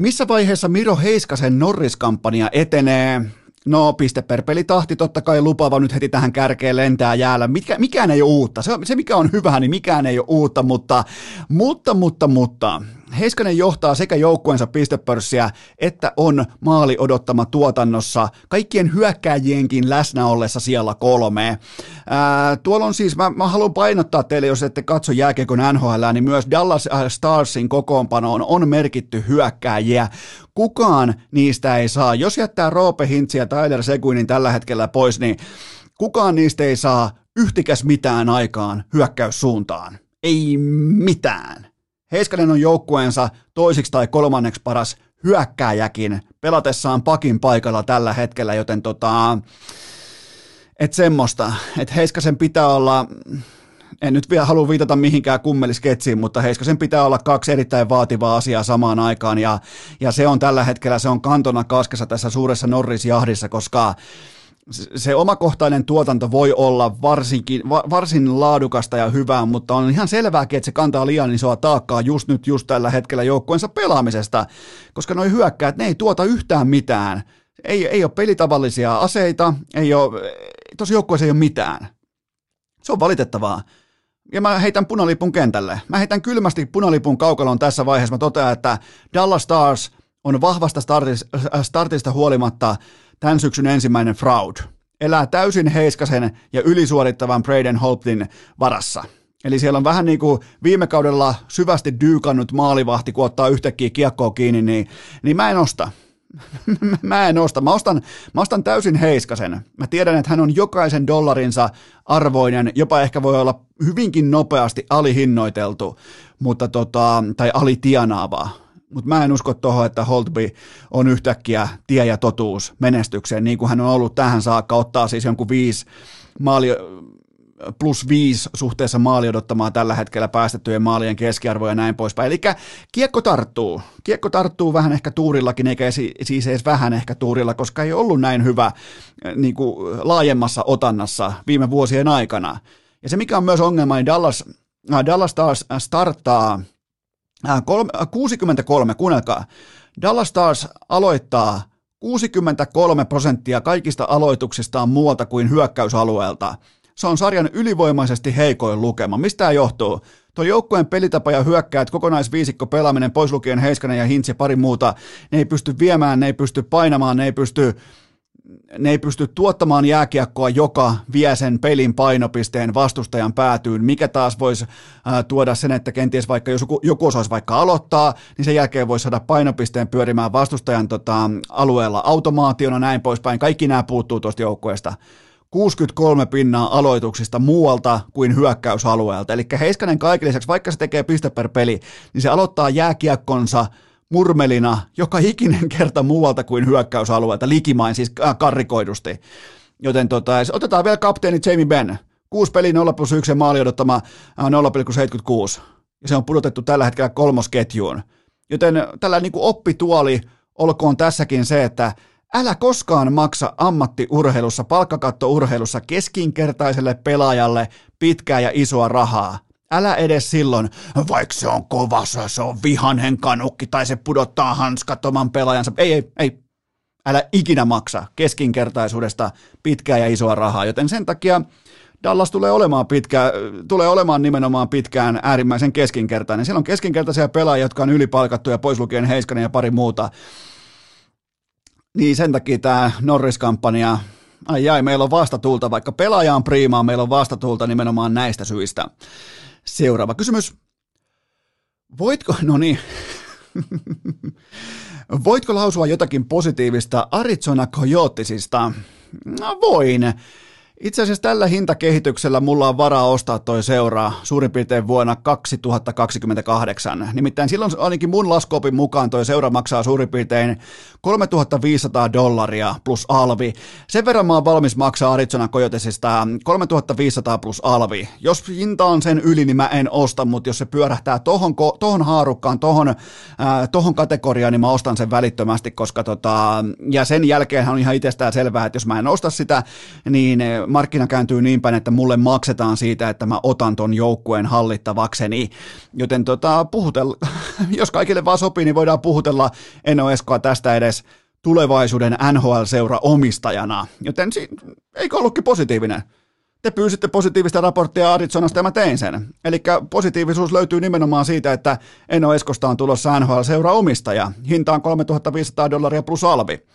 Missä vaiheessa Miro Heiskasen Norris-kampanja etenee? No, piste per peli tahti totta kai lupaava nyt heti tähän kärkeen lentää jäällä. Mikä, mikään ei ole uutta. Se, se, mikä on hyvä, niin mikään ei ole uutta, mutta, mutta, mutta, mutta. Heiskanen johtaa sekä joukkueensa pistepörssiä, että on maali odottama tuotannossa, kaikkien hyökkääjienkin läsnä ollessa siellä kolme. Ää, tuolla on siis, mä, mä haluan painottaa teille, jos ette katso jääkiekon NHL, niin myös Dallas Starsin kokoonpanoon on merkitty hyökkääjiä. Kukaan niistä ei saa, jos jättää Roope Hintzi ja Tyler Seguinin tällä hetkellä pois, niin kukaan niistä ei saa yhtikäs mitään aikaan hyökkäyssuuntaan. Ei mitään. Heiskanen on joukkueensa toisiksi tai kolmanneksi paras hyökkääjäkin pelatessaan pakin paikalla tällä hetkellä, joten tota, et semmoista, että Heiskasen pitää olla, en nyt vielä halua viitata mihinkään kummelisketsiin, mutta Heiskasen pitää olla kaksi erittäin vaativaa asiaa samaan aikaan, ja, ja se on tällä hetkellä, se on kantona kaskessa tässä suuressa Norris-jahdissa, koska se omakohtainen tuotanto voi olla varsinkin, varsin laadukasta ja hyvää, mutta on ihan selvääkin, että se kantaa liian isoa taakkaa just nyt, just tällä hetkellä joukkueensa pelaamisesta, koska noi hyökkäät, ne ei tuota yhtään mitään. Ei, ei ole pelitavallisia aseita, ei ole, tosi joukkueessa ei ole mitään. Se on valitettavaa. Ja mä heitän punalipun kentälle. Mä heitän kylmästi punalipun kaukalon tässä vaiheessa. Mä totean, että Dallas Stars on vahvasta startista huolimatta tämän syksyn ensimmäinen fraud. Elää täysin Heiskasen ja ylisuorittavan Braden Holtin varassa. Eli siellä on vähän niin kuin viime kaudella syvästi dyykannut maalivahti, kun ottaa yhtäkkiä kiekkoa kiinni, niin, niin mä en osta. <laughs> mä en osta. Mä ostan, mä ostan täysin Heiskasen. Mä tiedän, että hän on jokaisen dollarinsa arvoinen, jopa ehkä voi olla hyvinkin nopeasti alihinnoiteltu, mutta tota, tai alitienaava mutta mä en usko tuohon, että Holtby on yhtäkkiä tie ja totuus menestykseen, niin kuin hän on ollut tähän saakka, ottaa siis jonkun viisi maali, plus viisi suhteessa maali odottamaan tällä hetkellä päästettyjen maalien keskiarvoja ja näin poispäin. Eli kiekko tarttuu. Kiekko tarttuu vähän ehkä tuurillakin, eikä siis edes vähän ehkä tuurilla, koska ei ollut näin hyvä niin kuin laajemmassa otannassa viime vuosien aikana. Ja se mikä on myös ongelma, niin Dallas, Dallas taas starttaa 63, äh, kuunnelkaa. Dallas Stars aloittaa 63 prosenttia kaikista aloituksista on muualta kuin hyökkäysalueelta. Se on sarjan ylivoimaisesti heikoin lukema. Mistä tämä johtuu? Tuo joukkueen pelitapa ja hyökkäät, kokonaisviisikko pelaaminen, pois lukien Heiskanen ja Hintz ja pari muuta, ne ei pysty viemään, ne ei pysty painamaan, ne ei pysty ne ei pysty tuottamaan jääkiekkoa, joka vie sen pelin painopisteen vastustajan päätyyn, mikä taas voisi tuoda sen, että kenties vaikka jos joku, joku osaisi vaikka aloittaa, niin sen jälkeen voisi saada painopisteen pyörimään vastustajan tota, alueella automaationa näin poispäin. Kaikki nämä puuttuu tuosta joukkueesta. 63 pinnaa aloituksista muualta kuin hyökkäysalueelta. Eli Heiskanen kaiken lisäksi, vaikka se tekee piste per peli, niin se aloittaa jääkiekkonsa murmelina joka ikinen kerta muualta kuin hyökkäysalueelta, likimain siis äh, karrikoidusti. Joten tota, otetaan vielä kapteeni Jamie Benn. Kuusi peli 0 plus 1 ja maali odottama 0,76. Äh, ja se on pudotettu tällä hetkellä kolmosketjuun. Joten tällä niin kuin oppituoli olkoon tässäkin se, että älä koskaan maksa ammattiurheilussa, palkkakattourheilussa keskinkertaiselle pelaajalle pitkää ja isoa rahaa. Älä edes silloin, vaikka se on kovassa, se on vihanen kanukki tai se pudottaa hanskat oman pelaajansa. Ei, ei, ei. Älä ikinä maksa keskinkertaisuudesta pitkää ja isoa rahaa, joten sen takia Dallas tulee olemaan, pitkä, tulee olemaan nimenomaan pitkään äärimmäisen keskinkertainen. Siellä on keskinkertaisia pelaajia, jotka on ylipalkattuja, pois lukien Heiskanen ja pari muuta. Niin sen takia tämä Norris-kampanja, ai ai, meillä on vastatulta, vaikka pelaaja on priimaa, meillä on vastatulta nimenomaan näistä syistä. Seuraava kysymys. Voitko, no niin, voitko lausua jotakin positiivista Arizona Coyotesista? No voin. Itse asiassa tällä hintakehityksellä mulla on varaa ostaa toi seuraa suurin piirtein vuonna 2028. Nimittäin silloin ainakin mun laskuopin mukaan toi seura maksaa suurin piirtein 3500 dollaria plus alvi. Sen verran mä oon valmis maksaa Arizona Coyotesista 3500 plus alvi. Jos hinta on sen yli, niin mä en osta, mutta jos se pyörähtää tohon, tohon haarukkaan, tohon, äh, tohon kategoriaan, niin mä ostan sen välittömästi, koska tota, ja sen jälkeen on ihan itsestään selvää, että jos mä en osta sitä, niin markkina kääntyy niin päin, että mulle maksetaan siitä, että mä otan ton joukkueen hallittavakseni. Joten tota, puhutella, <laughs> jos kaikille vaan sopii, niin voidaan puhutella Eno Eskoa tästä edes tulevaisuuden NHL-seura omistajana. Joten si- eikö ollutkin positiivinen? Te pyysitte positiivista raporttia Arizonasta ja mä tein sen. Eli positiivisuus löytyy nimenomaan siitä, että Eno Eskosta on tulossa NHL-seura omistaja. Hinta on 3500 dollaria plus alvi.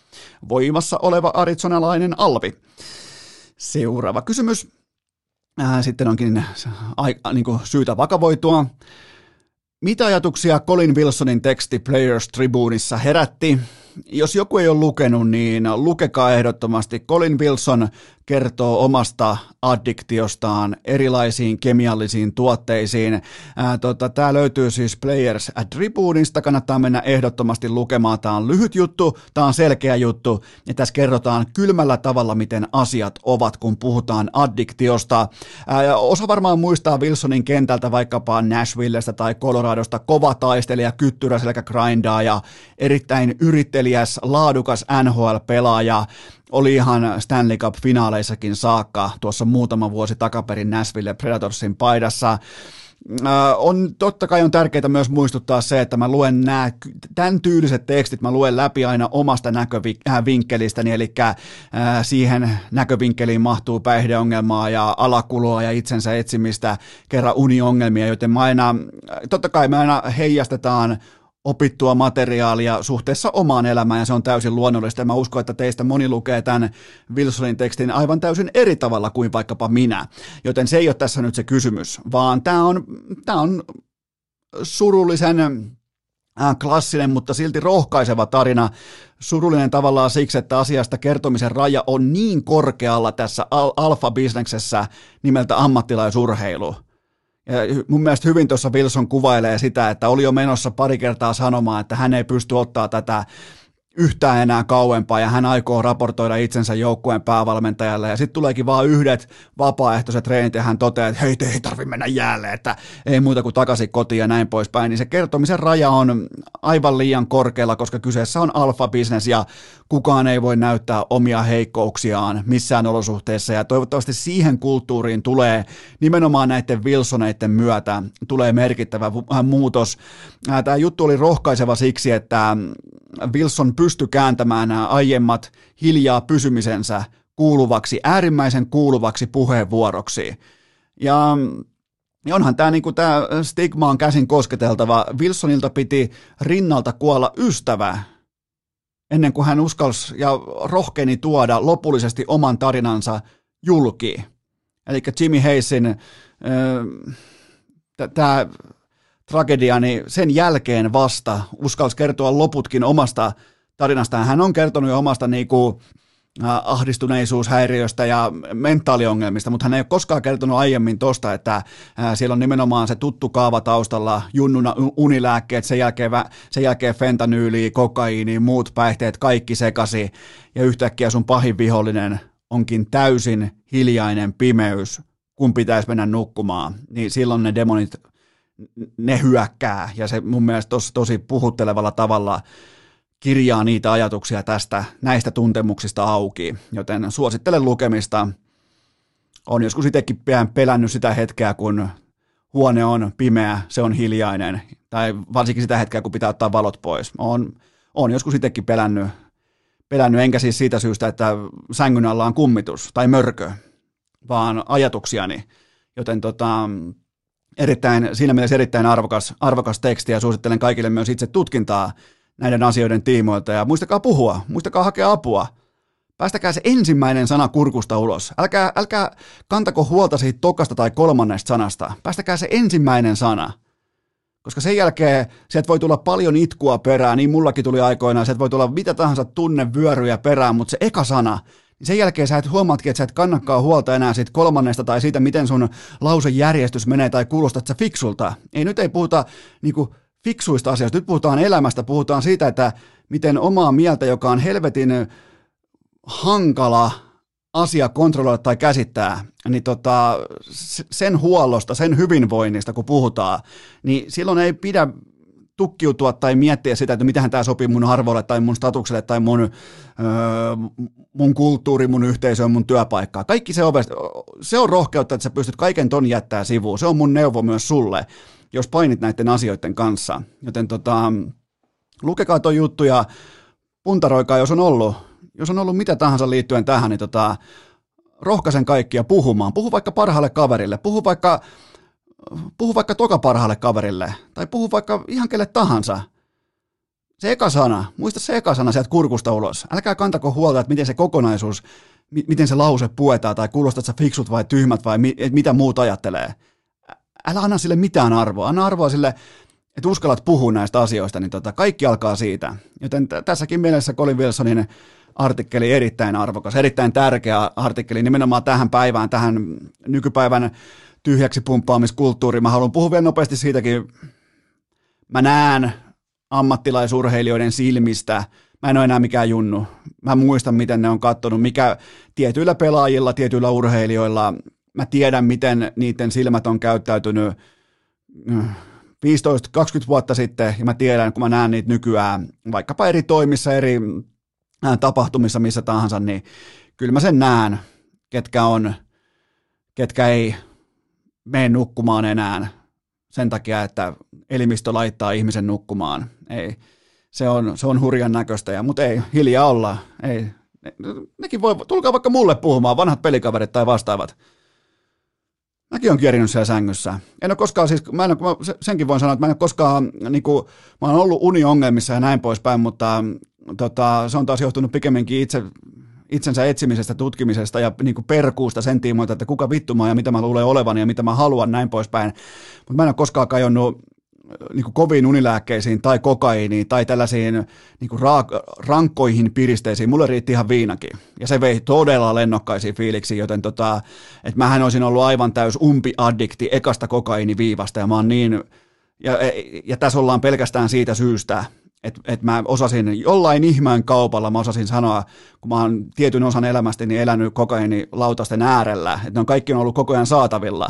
Voimassa oleva arizonalainen alvi. Seuraava kysymys. Äh, sitten onkin aika, niin kuin syytä vakavoitua. Mitä ajatuksia Colin Wilsonin teksti Players Tribuneissa herätti? Jos joku ei ole lukenut, niin lukekaa ehdottomasti. Colin Wilson kertoo omasta addiktiostaan erilaisiin kemiallisiin tuotteisiin. tota, Tämä löytyy siis Players Tribuneista, kannattaa mennä ehdottomasti lukemaan. Tämä on lyhyt juttu, tämä on selkeä juttu, ja tässä kerrotaan kylmällä tavalla, miten asiat ovat, kun puhutaan addiktiosta. Ää, osa varmaan muistaa Wilsonin kentältä vaikkapa Nashvillestä tai Coloradosta, kova taistelija, kyttyrä selkä grindaa ja erittäin yrittelijäs, laadukas NHL-pelaaja, oli ihan Stanley Cup-finaaleissakin saakka tuossa muutama vuosi takaperin Nashville Predatorsin paidassa. On, totta kai on tärkeää myös muistuttaa se, että mä luen nämä, tämän tyyliset tekstit, mä luen läpi aina omasta näkövinkkelistäni, eli siihen näkövinkkeliin mahtuu päihdeongelmaa ja alakuloa ja itsensä etsimistä, kerran uniongelmia, joten mä aina, totta kai me aina heijastetaan opittua materiaalia suhteessa omaan elämään ja se on täysin luonnollista. Ja mä uskon, että teistä moni lukee tämän Wilsonin tekstin aivan täysin eri tavalla kuin vaikkapa minä. Joten se ei ole tässä nyt se kysymys, vaan tämä on, tämä on surullisen äh, klassinen, mutta silti rohkaiseva tarina. Surullinen tavallaan siksi, että asiasta kertomisen raja on niin korkealla tässä al- alfa-bisneksessä nimeltä ammattilaisurheilu mun mielestä hyvin tuossa Wilson kuvailee sitä, että oli jo menossa pari kertaa sanomaan, että hän ei pysty ottaa tätä yhtään enää kauempaa ja hän aikoo raportoida itsensä joukkueen päävalmentajalle. Ja sitten tuleekin vaan yhdet vapaaehtoiset treenit ja hän toteaa, että hei, te ei tarvi mennä jälleen, että ei muuta kuin takaisin kotiin ja näin poispäin, niin se kertomisen raja on aivan liian korkealla, koska kyseessä on alfa-business ja kukaan ei voi näyttää omia heikkouksiaan missään olosuhteissa. Ja toivottavasti siihen kulttuuriin tulee nimenomaan näiden Wilsoneiden myötä tulee merkittävä muutos. Tämä juttu oli rohkaiseva siksi, että Wilson pystyi kääntämään nämä aiemmat hiljaa pysymisensä kuuluvaksi, äärimmäisen kuuluvaksi puheenvuoroksi. Ja ja onhan tämä niinku tää stigma on käsin kosketeltava. Wilsonilta piti rinnalta kuolla ystävä ennen kuin hän uskalsi ja rohkeni tuoda lopullisesti oman tarinansa julki. Eli Jimmy Hayesin tämä tragedia, niin sen jälkeen vasta uskalsi kertoa loputkin omasta tarinastaan. Hän on kertonut jo omasta niinku, ahdistuneisuushäiriöstä ja mentaaliongelmista, mutta hän ei ole koskaan kertonut aiemmin tosta, että siellä on nimenomaan se tuttu kaava taustalla, junnuna unilääkkeet, sen jälkeen, sen jälkeen fentanyyli, kokaiini, muut päihteet, kaikki sekasi ja yhtäkkiä sun pahin vihollinen onkin täysin hiljainen pimeys, kun pitäisi mennä nukkumaan, niin silloin ne demonit, ne hyökkää ja se mun mielestä tosi, tosi puhuttelevalla tavalla kirjaa niitä ajatuksia tästä, näistä tuntemuksista auki, joten suosittelen lukemista. On joskus itsekin pelännyt sitä hetkeä, kun huone on pimeä, se on hiljainen, tai varsinkin sitä hetkeä, kun pitää ottaa valot pois. On, on joskus itsekin pelännyt, pelännyt, enkä siis siitä syystä, että sängyn alla on kummitus tai mörkö, vaan ajatuksiani, joten tota, erittäin, siinä mielessä erittäin arvokas, arvokas teksti ja suosittelen kaikille myös itse tutkintaa näiden asioiden tiimoilta ja muistakaa puhua, muistakaa hakea apua. Päästäkää se ensimmäinen sana kurkusta ulos. Älkää, älkää kantako huolta siitä tokasta tai kolmannesta sanasta. Päästäkää se ensimmäinen sana. Koska sen jälkeen sieltä voi tulla paljon itkua perään, niin mullakin tuli aikoinaan, sieltä voi tulla mitä tahansa tunnevyöryjä perään, mutta se eka sana, sen jälkeen sä et huomaatkin, että sä et kannakaan huolta enää siitä kolmannesta tai siitä, miten sun lausejärjestys menee tai kuulostat sä fiksulta. Ei nyt ei puhuta niinku, fiksuista asioista. Nyt puhutaan elämästä, puhutaan siitä, että miten omaa mieltä, joka on helvetin hankala asia kontrolloida tai käsittää, niin tota, sen huollosta, sen hyvinvoinnista, kun puhutaan, niin silloin ei pidä tukkiutua tai miettiä sitä, että mitähän tämä sopii mun arvolle tai mun statukselle tai mun, öö, mun kulttuuri, mun yhteisöön, mun työpaikkaa. Kaikki se, ove, se on rohkeutta, että sä pystyt kaiken ton jättää sivuun. Se on mun neuvo myös sulle jos painit näiden asioiden kanssa. Joten tota, lukekaa tuo juttu ja puntaroikaa, jos on ollut, jos on ollut mitä tahansa liittyen tähän, niin tota, rohkaisen kaikkia puhumaan. Puhu vaikka parhaalle kaverille, puhu vaikka, puhu vaikka toka parhaalle kaverille, tai puhu vaikka ihan kelle tahansa. Se eka sana, muista se eka sana sieltä kurkusta ulos. Älkää kantako huolta, että miten se kokonaisuus, miten se lause puetaan, tai kuulostat sä fiksut vai tyhmät vai mitä muut ajattelee älä anna sille mitään arvoa. Anna arvoa sille, että uskallat puhua näistä asioista, niin tota, kaikki alkaa siitä. Joten t- tässäkin mielessä Colin Wilsonin artikkeli erittäin arvokas, erittäin tärkeä artikkeli nimenomaan tähän päivään, tähän nykypäivän tyhjäksi pumppaamiskulttuuriin. Mä haluan puhua vielä nopeasti siitäkin. Mä näen ammattilaisurheilijoiden silmistä, mä en ole enää mikään junnu. Mä muistan, miten ne on kattonut, mikä tietyillä pelaajilla, tietyillä urheilijoilla mä tiedän, miten niiden silmät on käyttäytynyt 15-20 mm, vuotta sitten, ja mä tiedän, kun mä näen niitä nykyään, vaikkapa eri toimissa, eri tapahtumissa, missä tahansa, niin kyllä mä sen näen, ketkä on, ketkä ei mene nukkumaan enää sen takia, että elimistö laittaa ihmisen nukkumaan. Ei, se on, se on hurjan näköistä, ja, mutta ei, hiljaa olla. Ei, ne, nekin voi, tulkaa vaikka mulle puhumaan, vanhat pelikaverit tai vastaavat. Mäkin olen kierinyt siellä sängyssä. En ole koskaan, siis mä en ole, senkin voin sanoa, että mä en ole koskaan, niin kuin, mä oon ollut uniongelmissa ja näin poispäin, mutta tota, se on taas johtunut pikemminkin itse, itsensä etsimisestä, tutkimisesta ja niin kuin perkuusta sen tiimoilta, että kuka vittu mä ja mitä mä luulen olevan ja mitä mä haluan näin poispäin. Mutta mä en ole koskaan kajonnut niin kuin koviin unilääkkeisiin tai kokaiiniin tai tällaisiin niin kuin raak- rankkoihin piristeisiin. Mulle riitti ihan viinakin. Ja se vei todella lennokkaisiin fiiliksiin, joten tota, että mähän olisin ollut aivan täys umpi-addikti ekasta kokainiviivasta ja mä oon niin, ja, ja tässä ollaan pelkästään siitä syystä, että et mä osasin jollain ihmeen kaupalla, mä osasin sanoa, kun mä oon tietyn osan elämästäni elänyt kokainilautasten äärellä, että ne on kaikki on ollut koko ajan saatavilla,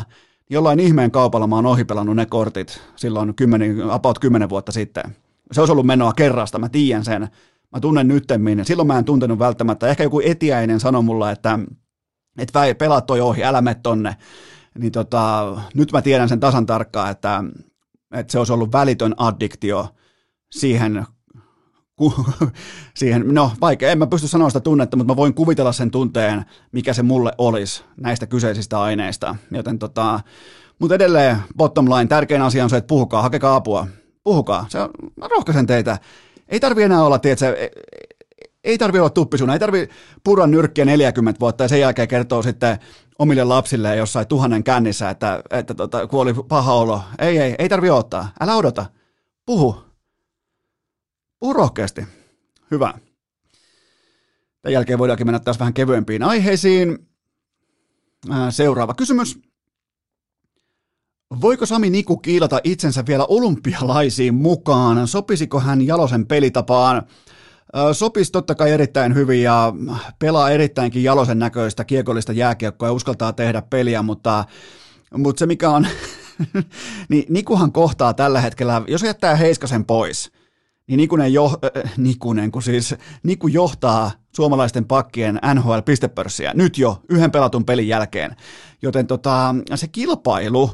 jollain ihmeen kaupalla mä oon ohipelannut ne kortit silloin 10, about 10 vuotta sitten. Se olisi ollut menoa kerrasta, mä tiedän sen. Mä tunnen nyttemmin. Silloin mä en tuntenut välttämättä. Ehkä joku etiäinen sanoi mulla, että, että pelaa toi ohi, älä mene tonne. Niin tota, nyt mä tiedän sen tasan tarkkaan, että, että se olisi ollut välitön addiktio siihen siihen, no vaikea, en mä pysty sanoa sitä tunnetta, mutta mä voin kuvitella sen tunteen, mikä se mulle olisi näistä kyseisistä aineista. Joten tota, mutta edelleen bottom line, tärkein asia on se, että puhukaa, hakekaa apua. Puhukaa, se on, mä rohkaisen teitä. Ei tarvi enää olla, tiedätkö, ei, ei tarvi olla tuppisuna, ei tarvi purra nyrkkiä 40 vuotta ja sen jälkeen kertoo sitten omille lapsille jossain tuhannen kännissä, että, että tota, kuoli paha olo. Ei, ei, ei tarvi odottaa. Älä odota. Puhu. Puhu rohkeasti. Hyvä. Tämän jälkeen voidaankin mennä taas vähän kevyempiin aiheisiin. Seuraava kysymys. Voiko Sami Niku kiilata itsensä vielä olympialaisiin mukaan? Sopisiko hän Jalosen pelitapaan? Sopisi totta kai erittäin hyvin ja pelaa erittäinkin Jalosen näköistä kiekollista jääkiekkoa ja uskaltaa tehdä peliä, mutta, mutta se mikä on, <laughs> niin Nikuhan kohtaa tällä hetkellä, jos jättää Heiskasen pois, niin Nikunen, jo, äh, Nikunen, kun siis Niku johtaa suomalaisten pakkien NHL-pistepörssiä nyt jo yhden pelatun pelin jälkeen. Joten tota, se kilpailu,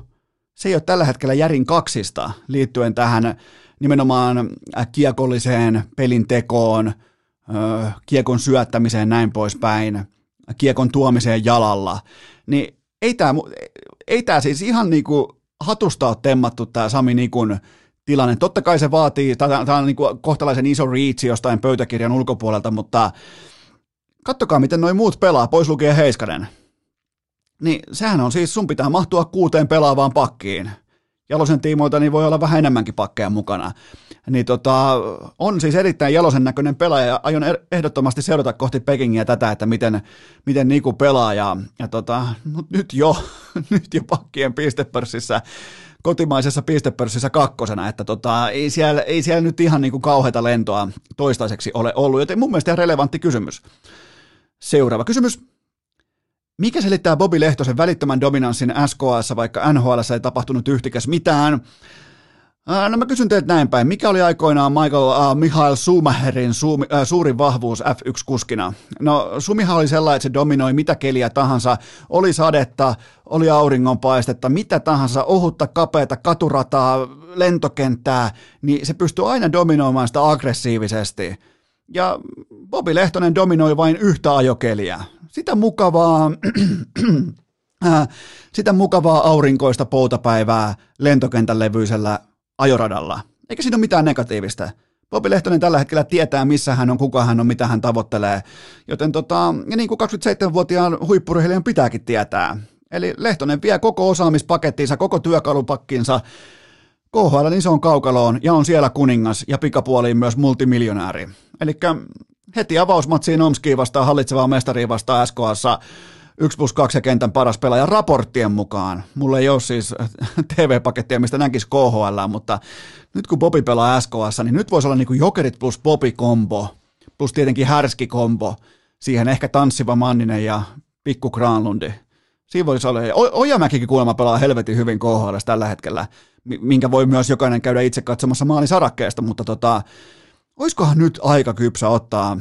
se ei ole tällä hetkellä järin kaksista liittyen tähän nimenomaan kiekolliseen pelin tekoon, kiekon syöttämiseen näin poispäin, kiekon tuomiseen jalalla, niin ei tämä ei siis ihan niinku hatusta ole temmattu tämä Sami Nikun tilanne. Totta kai se vaatii, tämä on niinku kohtalaisen iso reach jostain pöytäkirjan ulkopuolelta, mutta kattokaa miten noin muut pelaa, pois lukee Heiskanen. Niin sehän on siis, sun pitää mahtua kuuteen pelaavaan pakkiin. Jalosen tiimoilta niin voi olla vähän enemmänkin pakkeja mukana. Niin tota, on siis erittäin jalosen näköinen pelaaja ja aion er-, ehdottomasti seurata kohti Pekingiä tätä, että miten, miten Niku pelaa. Ja, ja tota, nyt jo, <laughs> nyt jo pakkien pistepörssissä kotimaisessa pistepörssissä kakkosena, että tota, ei, siellä, ei siellä nyt ihan niin kuin kauheata lentoa toistaiseksi ole ollut, joten mun mielestä ihan relevantti kysymys. Seuraava kysymys. Mikä selittää Bobby Lehtosen välittömän dominanssin SKS, vaikka NHL ei tapahtunut yhtikäs mitään? No mä kysyn teiltä näin päin. Mikä oli aikoinaan Michael uh, Michael Schumacherin su, uh, suurin vahvuus F1-kuskina? No Sumihan oli sellainen, että se dominoi mitä keliä tahansa. Oli sadetta, oli auringonpaistetta, mitä tahansa, ohutta, kapeata, katurataa, lentokenttää, niin se pystyy aina dominoimaan sitä aggressiivisesti. Ja Bobby Lehtonen dominoi vain yhtä ajokeliä sitä mukavaa, <clears throat> sitä mukavaa aurinkoista poutapäivää lentokentän levyisellä ajoradalla. Eikä siinä ole mitään negatiivista. Bobi Lehtonen tällä hetkellä tietää, missä hän on, kuka hän on, mitä hän tavoittelee. Joten tota, ja niin kuin 27-vuotiaan huippurheilijan pitääkin tietää. Eli Lehtonen vie koko osaamispakettinsa, koko työkalupakkinsa KHL isoon kaukaloon ja on siellä kuningas ja pikapuoliin myös multimiljonääri. Eli heti avausmatsiin Omskiin vastaan hallitsevaa mestariin vastaan SKassa 1 plus 2 ja kentän paras pelaaja raporttien mukaan. Mulla ei ole siis <laughs> TV-pakettia, mistä näkisi KHL, mutta nyt kun Bobi pelaa SKS, niin nyt voisi olla niin kuin Jokerit plus Bobi-kombo, plus tietenkin härski-kombo, siihen ehkä tanssiva Manninen ja pikku Granlundi. Siinä voisi olla. O- Ojamäkikin kuulemma pelaa helvetin hyvin KHL tällä hetkellä, minkä voi myös jokainen käydä itse katsomassa maalisarakkeesta, mutta tota, olisikohan nyt aika kypsä ottaa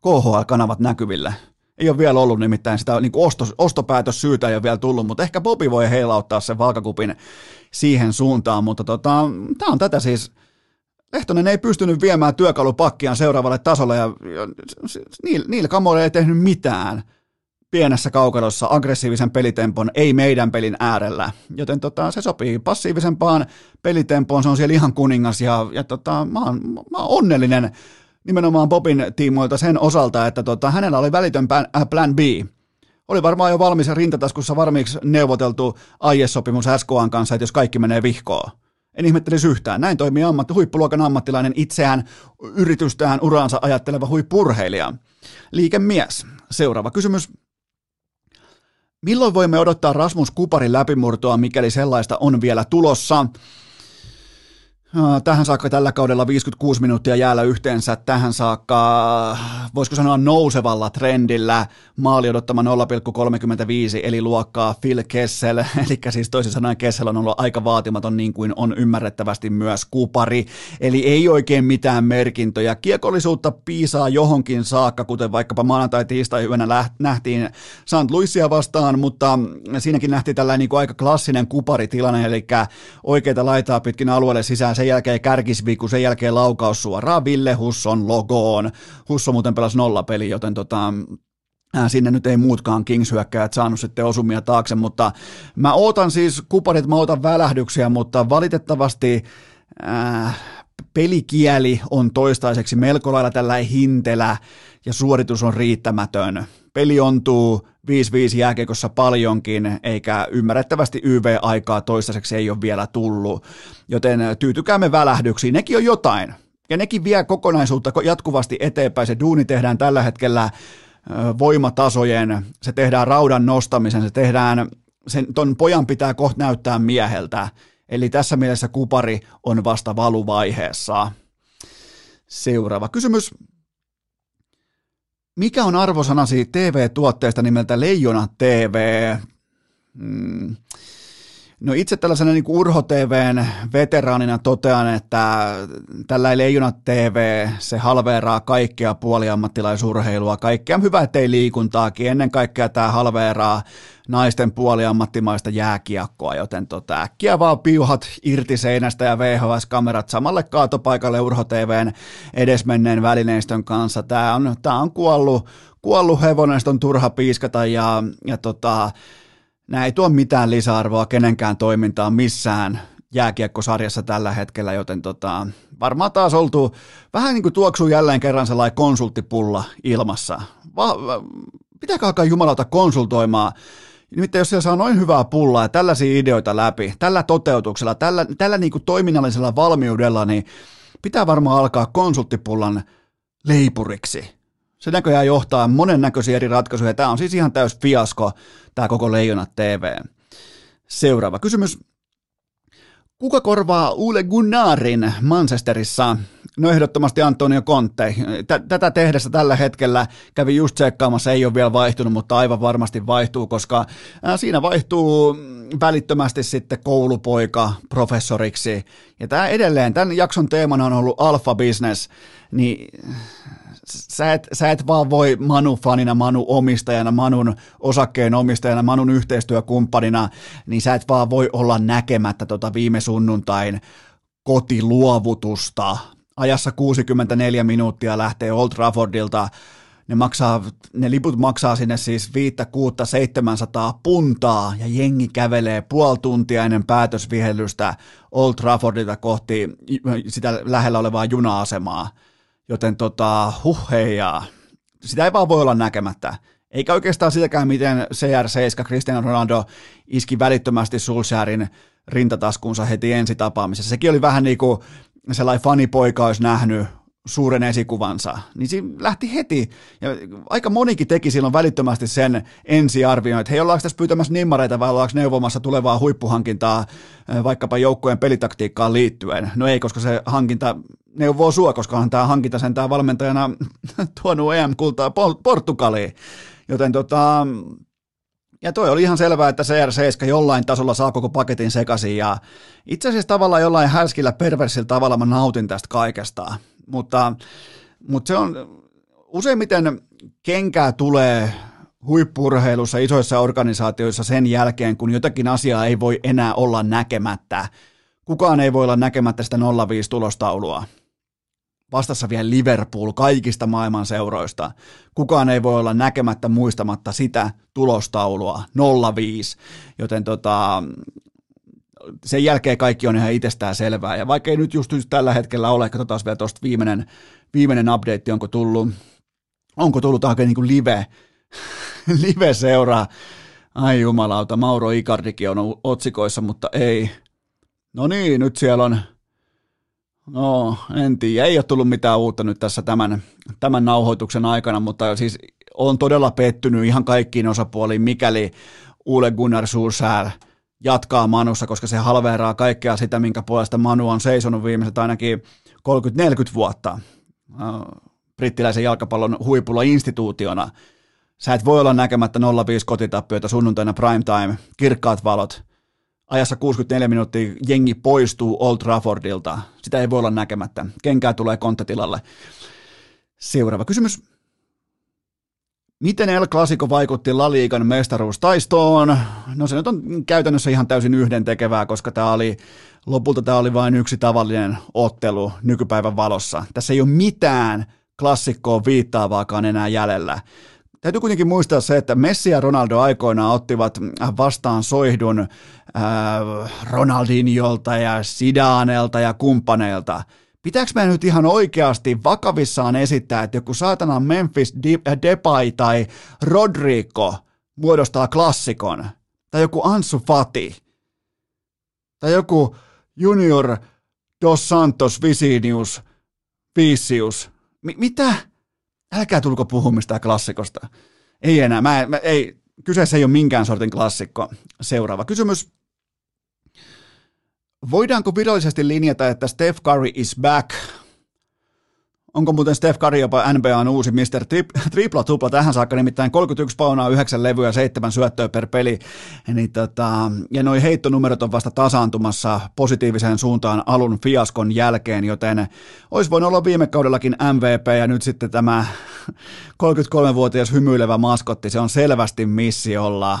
KHL-kanavat näkyville? Ei ole vielä ollut nimittäin sitä niin ostos, ostopäätös syytä ei ole vielä tullut, mutta ehkä Bobi voi heilauttaa sen vaakakupin siihen suuntaan, mutta tota, tämä on tätä siis, Lehtonen ei pystynyt viemään työkalupakkiaan seuraavalle tasolle ja, ja niillä, niillä kamoilla ei tehnyt mitään. Pienessä kaukalossa aggressiivisen pelitempon, ei meidän pelin äärellä. Joten tota, se sopii passiivisempaan pelitempoon, se on siellä ihan kuningas ja, ja tota, mä, oon, mä oon onnellinen nimenomaan Bobin tiimoilta sen osalta, että tota, hänellä oli välitön äh, plan B. Oli varmaan jo valmis rintataskussa varmiiksi neuvoteltu aiesopimus SKAn kanssa, että jos kaikki menee vihkoon. En ihmettelisi yhtään. Näin toimii ammatti, huippuluokan ammattilainen itseään, yritystään, uraansa ajatteleva huippurheilija. Liikemies. Seuraava kysymys. Milloin voimme odottaa Rasmus Kuparin läpimurtoa, mikäli sellaista on vielä tulossa? Tähän saakka tällä kaudella 56 minuuttia jäällä yhteensä. Tähän saakka, voisiko sanoa nousevalla trendillä, maali odottama 0,35 eli luokkaa Phil Kessel. <laughs> Eli siis toisin sanoen Kessel on ollut aika vaatimaton niin kuin on ymmärrettävästi myös kupari. Eli ei oikein mitään merkintöjä. Kiekollisuutta piisaa johonkin saakka, kuten vaikkapa maanantai-tiistai yönä nähtiin St. Louisia vastaan, mutta siinäkin nähtiin tällainen niin kuin aika klassinen kuparitilanne, eli oikeita laitaa pitkin alueelle sisään. Se sen jälkeen kärkisviku, sen jälkeen laukaus suoraan Ville Husson logoon. Husso muuten pelasi nolla peli, joten tota, Sinne nyt ei muutkaan Kings-hyökkäjät saanut sitten osumia taakse, mutta mä ootan siis kuparit, mä ootan välähdyksiä, mutta valitettavasti äh, pelikieli on toistaiseksi melko lailla tällä hintelä ja suoritus on riittämätön. Peli ontuu 5-5 jääkekossa paljonkin, eikä ymmärrettävästi YV-aikaa toistaiseksi ei ole vielä tullut, joten tyytykäämme välähdyksiin, nekin on jotain. Ja nekin vie kokonaisuutta jatkuvasti eteenpäin. Se duuni tehdään tällä hetkellä voimatasojen, se tehdään raudan nostamisen, se tehdään, sen, ton pojan pitää kohta näyttää mieheltä. Eli tässä mielessä kupari on vasta valuvaiheessa. Seuraava kysymys. Mikä on arvosanasi TV-tuotteesta nimeltä Leijona TV? Hmm. No itse tällaisena niin kuin Urho TVn veteraanina totean, että tällä Leijona TV, se halveeraa kaikkea puoliammattilaisurheilua, kaikkea hyvää ettei liikuntaakin, ennen kaikkea tämä halveeraa naisten puoliammattimaista jääkiekkoa, joten tota, äkkiä vaan piuhat irti seinästä ja VHS-kamerat samalle kaatopaikalle Urho TVn edesmenneen välineistön kanssa. Tämä on, tää on kuollut, kuollut hevonen, on turha piiskata ja, ja tota, nämä ei tuo mitään lisäarvoa kenenkään toimintaan missään jääkiekkosarjassa tällä hetkellä, joten tota, varmaan taas oltu vähän niin kuin tuoksuu jälleen kerran sellainen konsulttipulla ilmassa. Va, pitääkö alkaa jumalauta konsultoimaan Nimittäin jos siellä saa noin hyvää pullaa ja tällaisia ideoita läpi, tällä toteutuksella, tällä, tällä niin kuin toiminnallisella valmiudella, niin pitää varmaan alkaa konsulttipullan leipuriksi. Se näköjään johtaa monennäköisiä eri ratkaisuja. Tämä on siis ihan täys fiasko, tämä koko Leijonat TV. Seuraava kysymys. Kuka korvaa Ule Gunnarin Manchesterissa? No ehdottomasti Antonio Conte. Tätä tehdessä tällä hetkellä kävi just tsekkaamassa, ei ole vielä vaihtunut, mutta aivan varmasti vaihtuu, koska siinä vaihtuu välittömästi sitten koulupoika professoriksi. Ja tämä edelleen, tämän jakson teemana on ollut alfa business, niin sä et, sä et vaan voi Manu-fanina, Manu-omistajana, Manun osakkeen omistajana, Manun yhteistyökumppanina, niin sä et vaan voi olla näkemättä tota viime sunnuntain kotiluovutusta. Ajassa 64 minuuttia lähtee Old Traffordilta ne, maksaa, ne liput maksaa sinne siis 5, 6, 700 puntaa ja jengi kävelee puoli tuntia ennen päätösvihellystä Old Traffordilta kohti sitä lähellä olevaa juna-asemaa. Joten tota, huh heijaa. Sitä ei vaan voi olla näkemättä. Eikä oikeastaan sitäkään, miten CR7 Cristiano Ronaldo iski välittömästi Sulsjärin rintataskunsa heti ensi tapaamisessa. Sekin oli vähän niin kuin sellainen fanipoika olisi nähnyt suuren esikuvansa, niin siinä lähti heti. Ja aika monikin teki silloin välittömästi sen ensiarvion, että hei, ollaanko tässä pyytämässä nimmareita vai ollaanko neuvomassa tulevaa huippuhankintaa vaikkapa joukkojen pelitaktiikkaan liittyen. No ei, koska se hankinta neuvoo sua, koska tämä hankinta sentään valmentajana <laughs> tuonut EM-kultaa Portugaliin. Joten tota, ja toi oli ihan selvää, että CR7 jollain tasolla saa koko paketin sekaisin ja itse asiassa tavallaan jollain härskillä perversillä tavalla mä nautin tästä kaikesta. Mutta, mutta se on useimmiten kenkää tulee huippurheilussa, isoissa organisaatioissa sen jälkeen, kun jotakin asiaa ei voi enää olla näkemättä. Kukaan ei voi olla näkemättä sitä 05 tulostaulua. Vastassa vielä Liverpool kaikista maailman seuroista. Kukaan ei voi olla näkemättä muistamatta sitä tulostaulua 05, joten tota, sen jälkeen kaikki on ihan itsestään selvää. Ja vaikka ei nyt just, tällä hetkellä ole, katsotaan vielä tuosta viimeinen, viimeinen update, onko tullut, onko tullut oikein niin kuin live, <laughs> live-seuraa. Ai jumalauta, Mauro Icardikin on otsikoissa, mutta ei. No niin, nyt siellä on, no en tiedä, ei ole tullut mitään uutta nyt tässä tämän, tämän nauhoituksen aikana, mutta siis on todella pettynyt ihan kaikkiin osapuoliin, mikäli Ule Gunnar Solskjaer – jatkaa Manussa, koska se halveeraa kaikkea sitä, minkä puolesta Manu on seisonut viimeiset ainakin 30-40 vuotta äh, brittiläisen jalkapallon huipulla instituutiona. Sä et voi olla näkemättä 0-5 kotitappioita sunnuntaina primetime, kirkkaat valot, ajassa 64 minuuttia jengi poistuu Old Traffordilta. Sitä ei voi olla näkemättä. Kenkää tulee kontatilalle. Seuraava kysymys. Miten El Clasico vaikutti La Ligan mestaruustaistoon? No se nyt on käytännössä ihan täysin yhden tekevää, koska tämä oli lopulta tämä oli vain yksi tavallinen ottelu nykypäivän valossa. Tässä ei ole mitään klassikkoon viittaavaakaan enää jäljellä. Täytyy kuitenkin muistaa se, että Messi ja Ronaldo aikoinaan ottivat vastaan soihdun äh, Ronaldinjolta ja Sidanelta ja kumppaneilta. Pitääkö me nyt ihan oikeasti vakavissaan esittää, että joku saatana Memphis Depay tai Rodrigo muodostaa klassikon? Tai joku Ansu Fati? Tai joku Junior Dos Santos Visinius Vicius? M- mitä? älkää tulko puhumista klassikosta. Ei enää, mä, mä, ei, kyseessä ei ole minkään sortin klassikko. Seuraava kysymys. Voidaanko virallisesti linjata, että Steph Curry is back Onko muuten Steph Curry jopa NBAn uusi Mr. Tripla Tupla tähän saakka, nimittäin 31 paunaa, 9 levyä, 7 syöttöä per peli. Niin tota, ja noi heittonumerot on vasta tasaantumassa positiiviseen suuntaan alun fiaskon jälkeen, joten olisi voinut olla viime kaudellakin MVP ja nyt sitten tämä 33-vuotias hymyilevä maskotti, se on selvästi missiolla.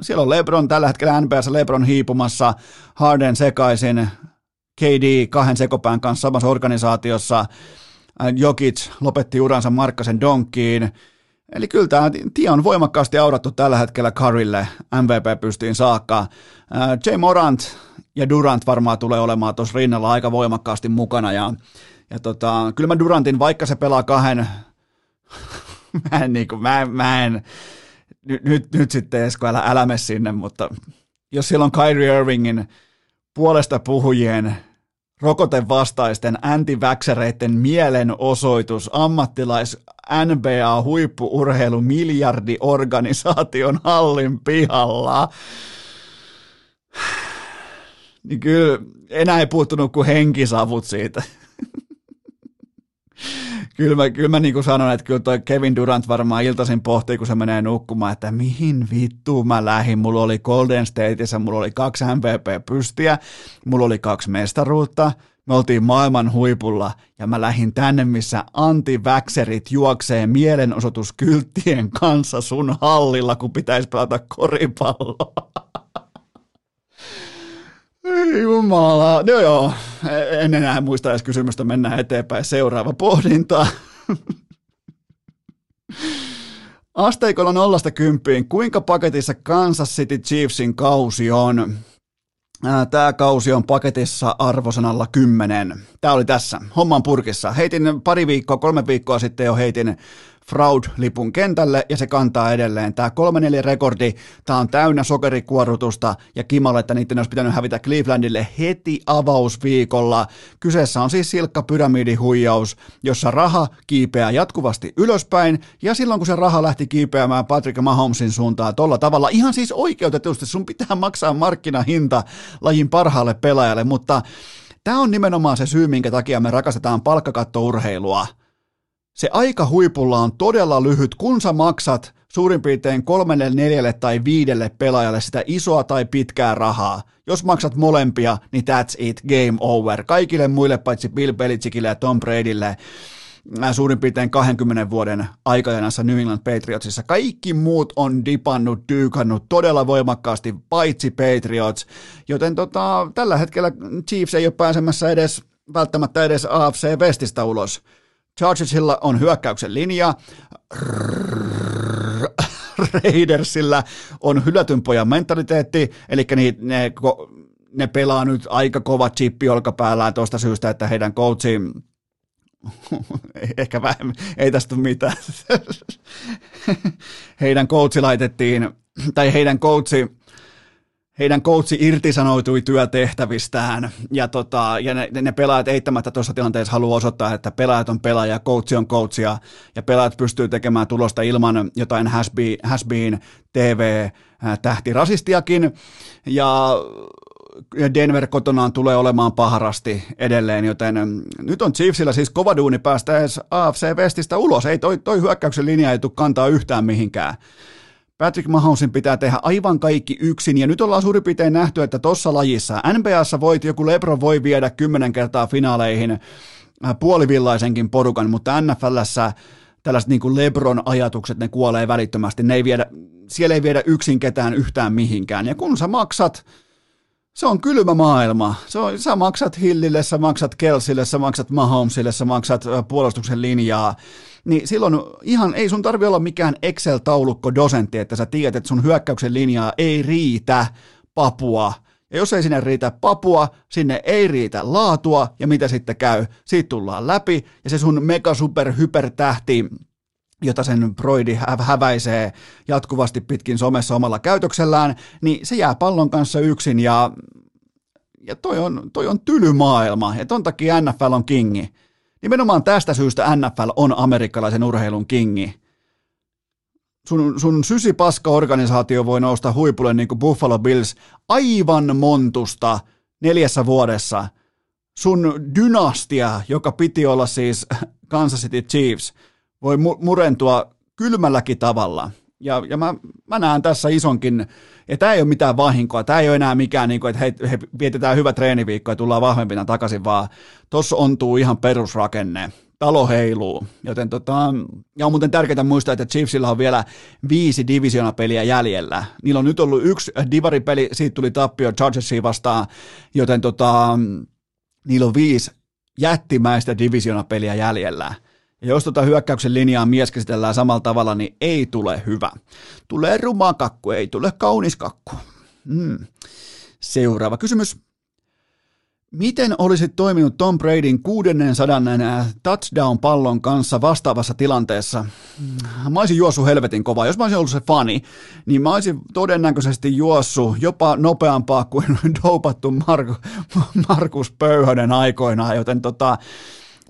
Siellä on LeBron tällä hetkellä NBAssa, LeBron hiipumassa, Harden sekaisin, KD kahden sekopään kanssa samassa organisaatiossa, Äh, Jokic lopetti uransa Markkasen donkkiin. Eli kyllä tämä tie on voimakkaasti aurattu tällä hetkellä Currylle MVP pystiin saakka. Äh, J. Morant ja Durant varmaan tulee olemaan tuossa rinnalla aika voimakkaasti mukana. Ja, ja tota, kyllä mä Durantin, vaikka se pelaa kahden, <laughs> mä en, niin kuin, mä, mä en nyt, nyt, nyt sitten Esko, älä, älä mene sinne, mutta jos siellä on Kyrie Irvingin puolesta puhujien rokotevastaisten antiväksäreiden mielenosoitus ammattilais NBA huippuurheilu miljardiorganisaation hallin pihalla. Niin kyllä enää ei puuttunut kuin henkisavut siitä kyllä mä, kyllä mä niin kuin sanon, että kyllä toi Kevin Durant varmaan iltaisin pohtii, kun se menee nukkumaan, että mihin vittuun mä lähdin. Mulla oli Golden Stateissa, mulla oli kaksi MVP-pystiä, mulla oli kaksi mestaruutta, me oltiin maailman huipulla ja mä lähdin tänne, missä antiväkserit juoksee mielenosoituskylttien kanssa sun hallilla, kun pitäisi pelata koripalloa. <laughs> Ei jumala. No joo, en enää muista edes kysymystä, mennään eteenpäin. Seuraava pohdinta. Asteikolla nollasta kymppiin, kuinka paketissa Kansas City Chiefsin kausi on? Tämä kausi on paketissa arvosanalla 10. Tämä oli tässä, homman purkissa. Heitin pari viikkoa, kolme viikkoa sitten jo heitin Fraud-lipun kentälle ja se kantaa edelleen. Tämä 3-4 rekordi, tämä on täynnä sokerikuorutusta ja kimalle, että niiden olisi pitänyt hävitä Clevelandille heti avausviikolla. Kyseessä on siis silkka pyramidihuijaus, jossa raha kiipeää jatkuvasti ylöspäin ja silloin kun se raha lähti kiipeämään Patrick Mahomesin suuntaan tolla tavalla, ihan siis oikeutetusti sun pitää maksaa markkinahinta lajin parhaalle pelaajalle, mutta Tämä on nimenomaan se syy, minkä takia me rakastetaan palkkakattourheilua – se aika huipulla on todella lyhyt, kun sä maksat suurin piirtein kolmelle, neljälle tai viidelle pelaajalle sitä isoa tai pitkää rahaa. Jos maksat molempia, niin that's it, game over. Kaikille muille paitsi Bill Belichickille ja Tom Bradylle suurin piirtein 20 vuoden aikajanassa New England Patriotsissa. Kaikki muut on dipannut, dyykannut todella voimakkaasti, paitsi Patriots, joten tota, tällä hetkellä Chiefs ei ole pääsemässä edes välttämättä edes AFC Westistä ulos. Chargersilla on hyökkäyksen linja, Raidersillä on hylätyn pojan mentaliteetti, eli ne, ne, ne pelaa nyt aika kova chippi olkapäällään tuosta syystä, että heidän coachi ehkä vähemmän, ei tästä mitään. heidän coachi laitettiin, tai heidän coachi heidän coachi irtisanoutui työtehtävistään, ja, tota, ja ne, ne pelaajat eittämättä tuossa tilanteessa haluaa osoittaa, että pelaajat on pelaajia, coachi on coachia, ja pelaajat pystyy tekemään tulosta ilman jotain has been TV-tähtirasistiakin, ja Denver kotonaan tulee olemaan paharasti edelleen, joten nyt on Chiefsillä siis kova duuni päästä edes AFC Westistä ulos. Ei toi, toi hyökkäyksen linja ei tule kantaa yhtään mihinkään. Patrick Mahomesin pitää tehdä aivan kaikki yksin, ja nyt ollaan suurin piirtein nähty, että tuossa lajissa NBAssa voit, joku Lebron voi viedä kymmenen kertaa finaaleihin äh, puolivillaisenkin porukan, mutta NFLssä tällaiset niin kuin Lebron-ajatukset, ne kuolee välittömästi, ne ei viedä, siellä ei viedä yksin ketään yhtään mihinkään, ja kun sä maksat se on kylmä maailma. Se on, sä maksat Hillille, sä maksat Kelsille, sä maksat Mahomesille, sä maksat puolustuksen linjaa. Niin silloin ihan ei sun tarvi olla mikään Excel-taulukko dosentti, että sä tiedät, että sun hyökkäyksen linjaa ei riitä papua. Ja jos ei sinne riitä papua, sinne ei riitä laatua, ja mitä sitten käy? Siitä tullaan läpi, ja se sun mega super hyper tähti jota sen Broidi häväisee jatkuvasti pitkin somessa omalla käytöksellään, niin se jää pallon kanssa yksin ja, ja toi, on, toi on tyly maailma ja ton takia NFL on kingi. Nimenomaan tästä syystä NFL on amerikkalaisen urheilun kingi. Sun, sun sysipaska-organisaatio voi nousta huipulle niin kuin Buffalo Bills aivan montusta neljässä vuodessa. Sun dynastia, joka piti olla siis Kansas City Chiefs – voi murentua kylmälläkin tavalla. Ja, ja mä, mä näen tässä isonkin, ja tämä ei ole mitään vahinkoa, tämä ei ole enää mikään, niin kuin, että hei, he, vietetään hyvä treeniviikko ja tullaan vahvempina takaisin, vaan tuossa ontuu ihan perusrakenne. Talo heiluu, joten tota, ja on muuten tärkeää muistaa, että Chiefsillä on vielä viisi divisionapeliä jäljellä. Niillä on nyt ollut yksi divaripeli, siitä tuli tappio Chargersiin vastaan, joten tota, niillä on viisi jättimäistä divisionapeliä jäljellä. Ja jos tuota hyökkäyksen linjaa mies käsitellään samalla tavalla, niin ei tule hyvä. Tulee ruma kakku, ei tule kaunis kakku. Hmm. Seuraava kysymys. Miten olisit toiminut Tom Bradyn 600 touchdown-pallon kanssa vastaavassa tilanteessa? Mä olisin juossut helvetin kovaa. Jos mä olisin ollut se fani, niin mä olisin todennäköisesti juossut jopa nopeampaa kuin <laughs> dopattu Markus Pöyhönen aikoinaan, joten tota,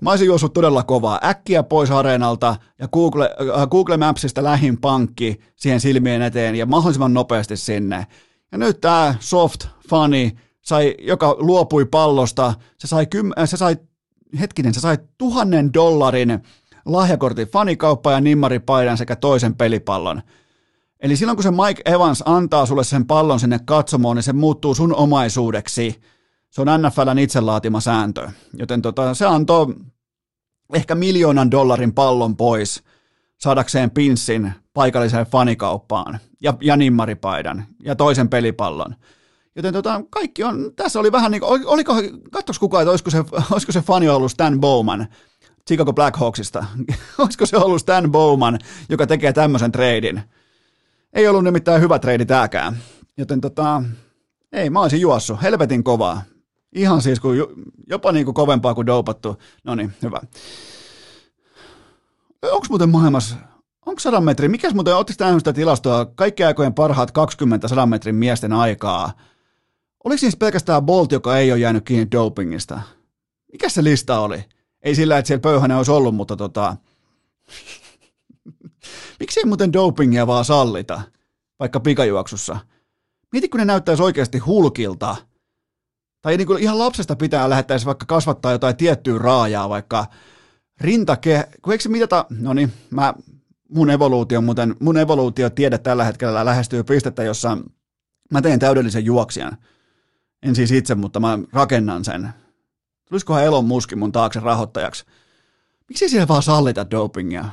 Mä olisin juossut todella kovaa. Äkkiä pois areenalta ja Google, äh, Google Mapsista lähin pankki siihen silmien eteen ja mahdollisimman nopeasti sinne. Ja nyt tämä soft funny, sai, joka luopui pallosta, se sai, kym, äh, se sai hetkinen, se sai tuhannen dollarin lahjakortin fanikauppa ja nimmaripaidan sekä toisen pelipallon. Eli silloin kun se Mike Evans antaa sulle sen pallon sinne katsomoon, niin se muuttuu sun omaisuudeksi. Se on NFLn itse laatima sääntö. Joten tota, se antoi ehkä miljoonan dollarin pallon pois saadakseen pinssin paikalliseen fanikauppaan ja, ja nimmaripaidan ja toisen pelipallon. Joten tota, kaikki on, tässä oli vähän niin kuin, oliko, katsoks kukaan, että olisiko se, olisiko se fani ollut Stan Bowman Chicago Blackhawksista? <laughs> olisiko se ollut Stan Bowman, joka tekee tämmöisen treidin? Ei ollut nimittäin hyvä treidi tääkään. Joten tota, ei, mä olisin juossut, helvetin kovaa. Ihan siis kuin, jopa niin kuin kovempaa kuin dopattu. No niin, hyvä. Onko muuten maailmassa, onko 100 metri, mikäs muuten, ootteko nähnyt sitä tilastoa, kaikki aikojen parhaat 20 100 metrin miesten aikaa? Oliko siis pelkästään Bolt, joka ei ole jäänyt kiinni dopingista? Mikä se lista oli? Ei sillä, että siellä pöyhänen olisi ollut, mutta tota... <laughs> Miksi ei muuten dopingia vaan sallita, vaikka pikajuoksussa? Mieti, kun ne näyttäisi oikeasti hulkilta – tai niin kuin ihan lapsesta pitää lähettäisi vaikka kasvattaa jotain tiettyä raajaa, vaikka rintake, kun eikö se mitata, no niin, mä, mun evoluutio, muuten, mun evoluutio tiede tällä hetkellä lähestyy pistettä, jossa mä teen täydellisen juoksijan. En siis itse, mutta mä rakennan sen. Tulisikohan Elon Muski mun taakse rahoittajaksi? Miksi siellä vaan sallita dopingia?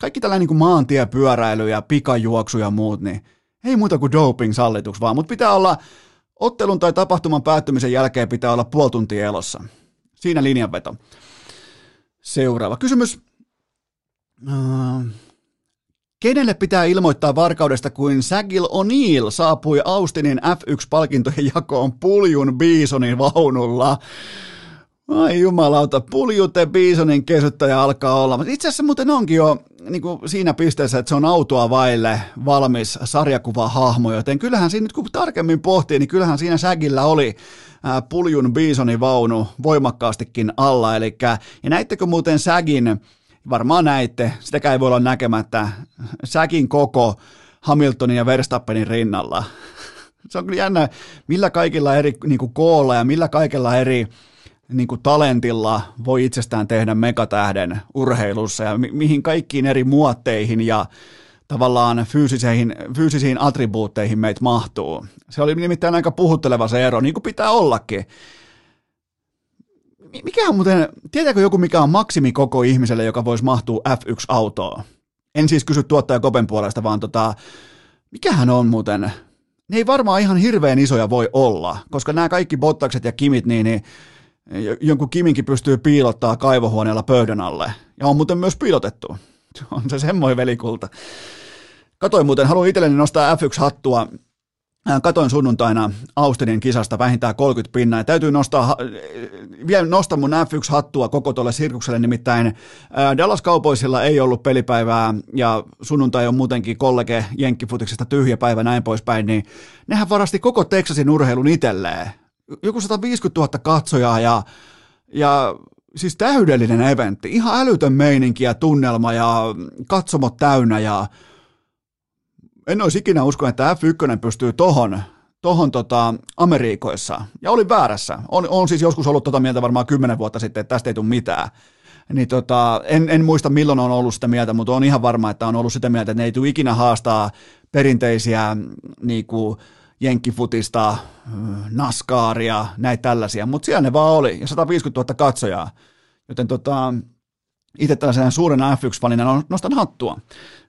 Kaikki tällainen niin maantiepyöräily ja pikajuoksu ja muut, niin ei muuta kuin doping sallituksi vaan, mutta pitää olla Ottelun tai tapahtuman päättymisen jälkeen pitää olla puoli tuntia elossa. Siinä linjanveto. Seuraava kysymys. Uh, kenelle pitää ilmoittaa varkaudesta, kuin Sagil O'Neill saapui Austinin F1-palkintojen jakoon puljun Bisonin vaunulla? Ai jumalauta, puljute Bisonin kesyttäjä alkaa olla. Itse asiassa muuten onkin jo niin kuin siinä pisteessä, että se on autoa vaille valmis sarjakuva-hahmo, joten kyllähän siinä nyt kun tarkemmin pohtii, niin kyllähän siinä sägillä oli puljun Bisonin vaunu voimakkaastikin alla, eli ja näittekö muuten sägin, varmaan näitte, sitäkään ei voi olla näkemättä, säkin koko Hamiltonin ja Verstappenin rinnalla. <laughs> Se on kyllä jännä, millä kaikilla eri niin kuin koolla ja millä kaikilla eri niin kuin talentilla voi itsestään tehdä megatähden urheilussa ja mi- mihin kaikkiin eri muotteihin ja tavallaan fyysisiin, fyysisiin attribuutteihin meitä mahtuu. Se oli nimittäin aika puhutteleva se ero, niin kuin pitää ollakin. Mikä on muuten, tietääkö joku mikä on maksimikoko ihmiselle, joka voisi mahtua F1-autoon? En siis kysy tuottaja Kopen puolesta, vaan tota, mikähän on muuten ne ei varmaan ihan hirveän isoja voi olla, koska nämä kaikki Bottakset ja Kimit, niin, niin jonkun Kiminkin pystyy piilottaa kaivohuoneella pöydän alle. Ja on muuten myös piilotettu. <laughs> On se semmoinen velikulta. Katoin muuten, haluan itselleni nostaa F1-hattua Katoin sunnuntaina Austinin kisasta vähintään 30 pinnaa ja täytyy nostaa, vielä nostaa mun F1-hattua koko tuolle sirkukselle, nimittäin Dallas Cowboysilla ei ollut pelipäivää ja sunnuntai on muutenkin kollege Jenkkifutiksesta tyhjä päivä näin poispäin, niin nehän varasti koko Texasin urheilun itselleen. Joku 150 000 katsojaa ja, ja siis täydellinen eventti, ihan älytön meininki ja tunnelma ja katsomot täynnä ja en olisi ikinä uskonut, että F1 pystyy tohon, tohon tota Amerikoissa. Ja oli väärässä. On, on siis joskus ollut tota mieltä varmaan kymmenen vuotta sitten, että tästä ei tule mitään. Niin tota, en, en, muista milloin on ollut sitä mieltä, mutta on ihan varma, että on ollut sitä mieltä, että ne ei tule ikinä haastaa perinteisiä niin kuin, jenkkifutista, naskaaria, näitä tällaisia, mutta siellä ne vaan oli, ja 150 000 katsojaa. Joten tota, itse tällaisena suurena F1-fanina nostan hattua.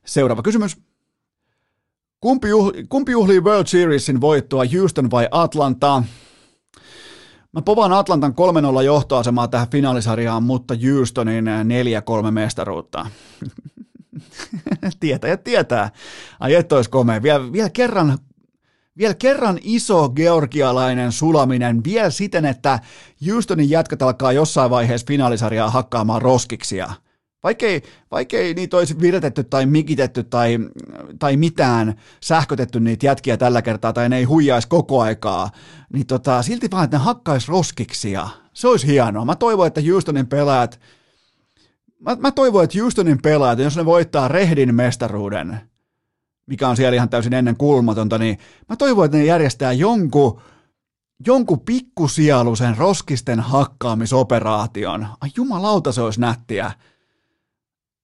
Seuraava kysymys. Kumpi, juhli, kumpi juhlii World Seriesin voittoa, Houston vai Atlanta? Mä povaan Atlantan 3-0 johtoasemaa tähän finaalisarjaan, mutta Houstonin 4-3 mestaruutta. <laughs> tietää ja tietää. Ai et ois komea. Vielä, vielä kerran vielä kerran iso georgialainen sulaminen, vielä siten, että Houstonin jätkät alkaa jossain vaiheessa finaalisarjaa hakkaamaan roskiksia. Vaikkei, vaikkei niitä olisi viritetty tai mikitetty tai, tai mitään sähkötetty niitä jätkiä tällä kertaa tai ne ei huijaisi koko aikaa, niin tota, silti vaan, että ne hakkaisi roskiksia. Se olisi hienoa. Mä toivon, että Houstonin pelaajat, mä, mä toivon, että Houstonin pelaajat, jos ne voittaa Rehdin mestaruuden, mikä on siellä ihan täysin ennen kulmatonta, niin mä toivon, että ne järjestää jonkun, jonkun pikkusialusen roskisten hakkaamisoperaation. Ai jumalauta, se olisi nättiä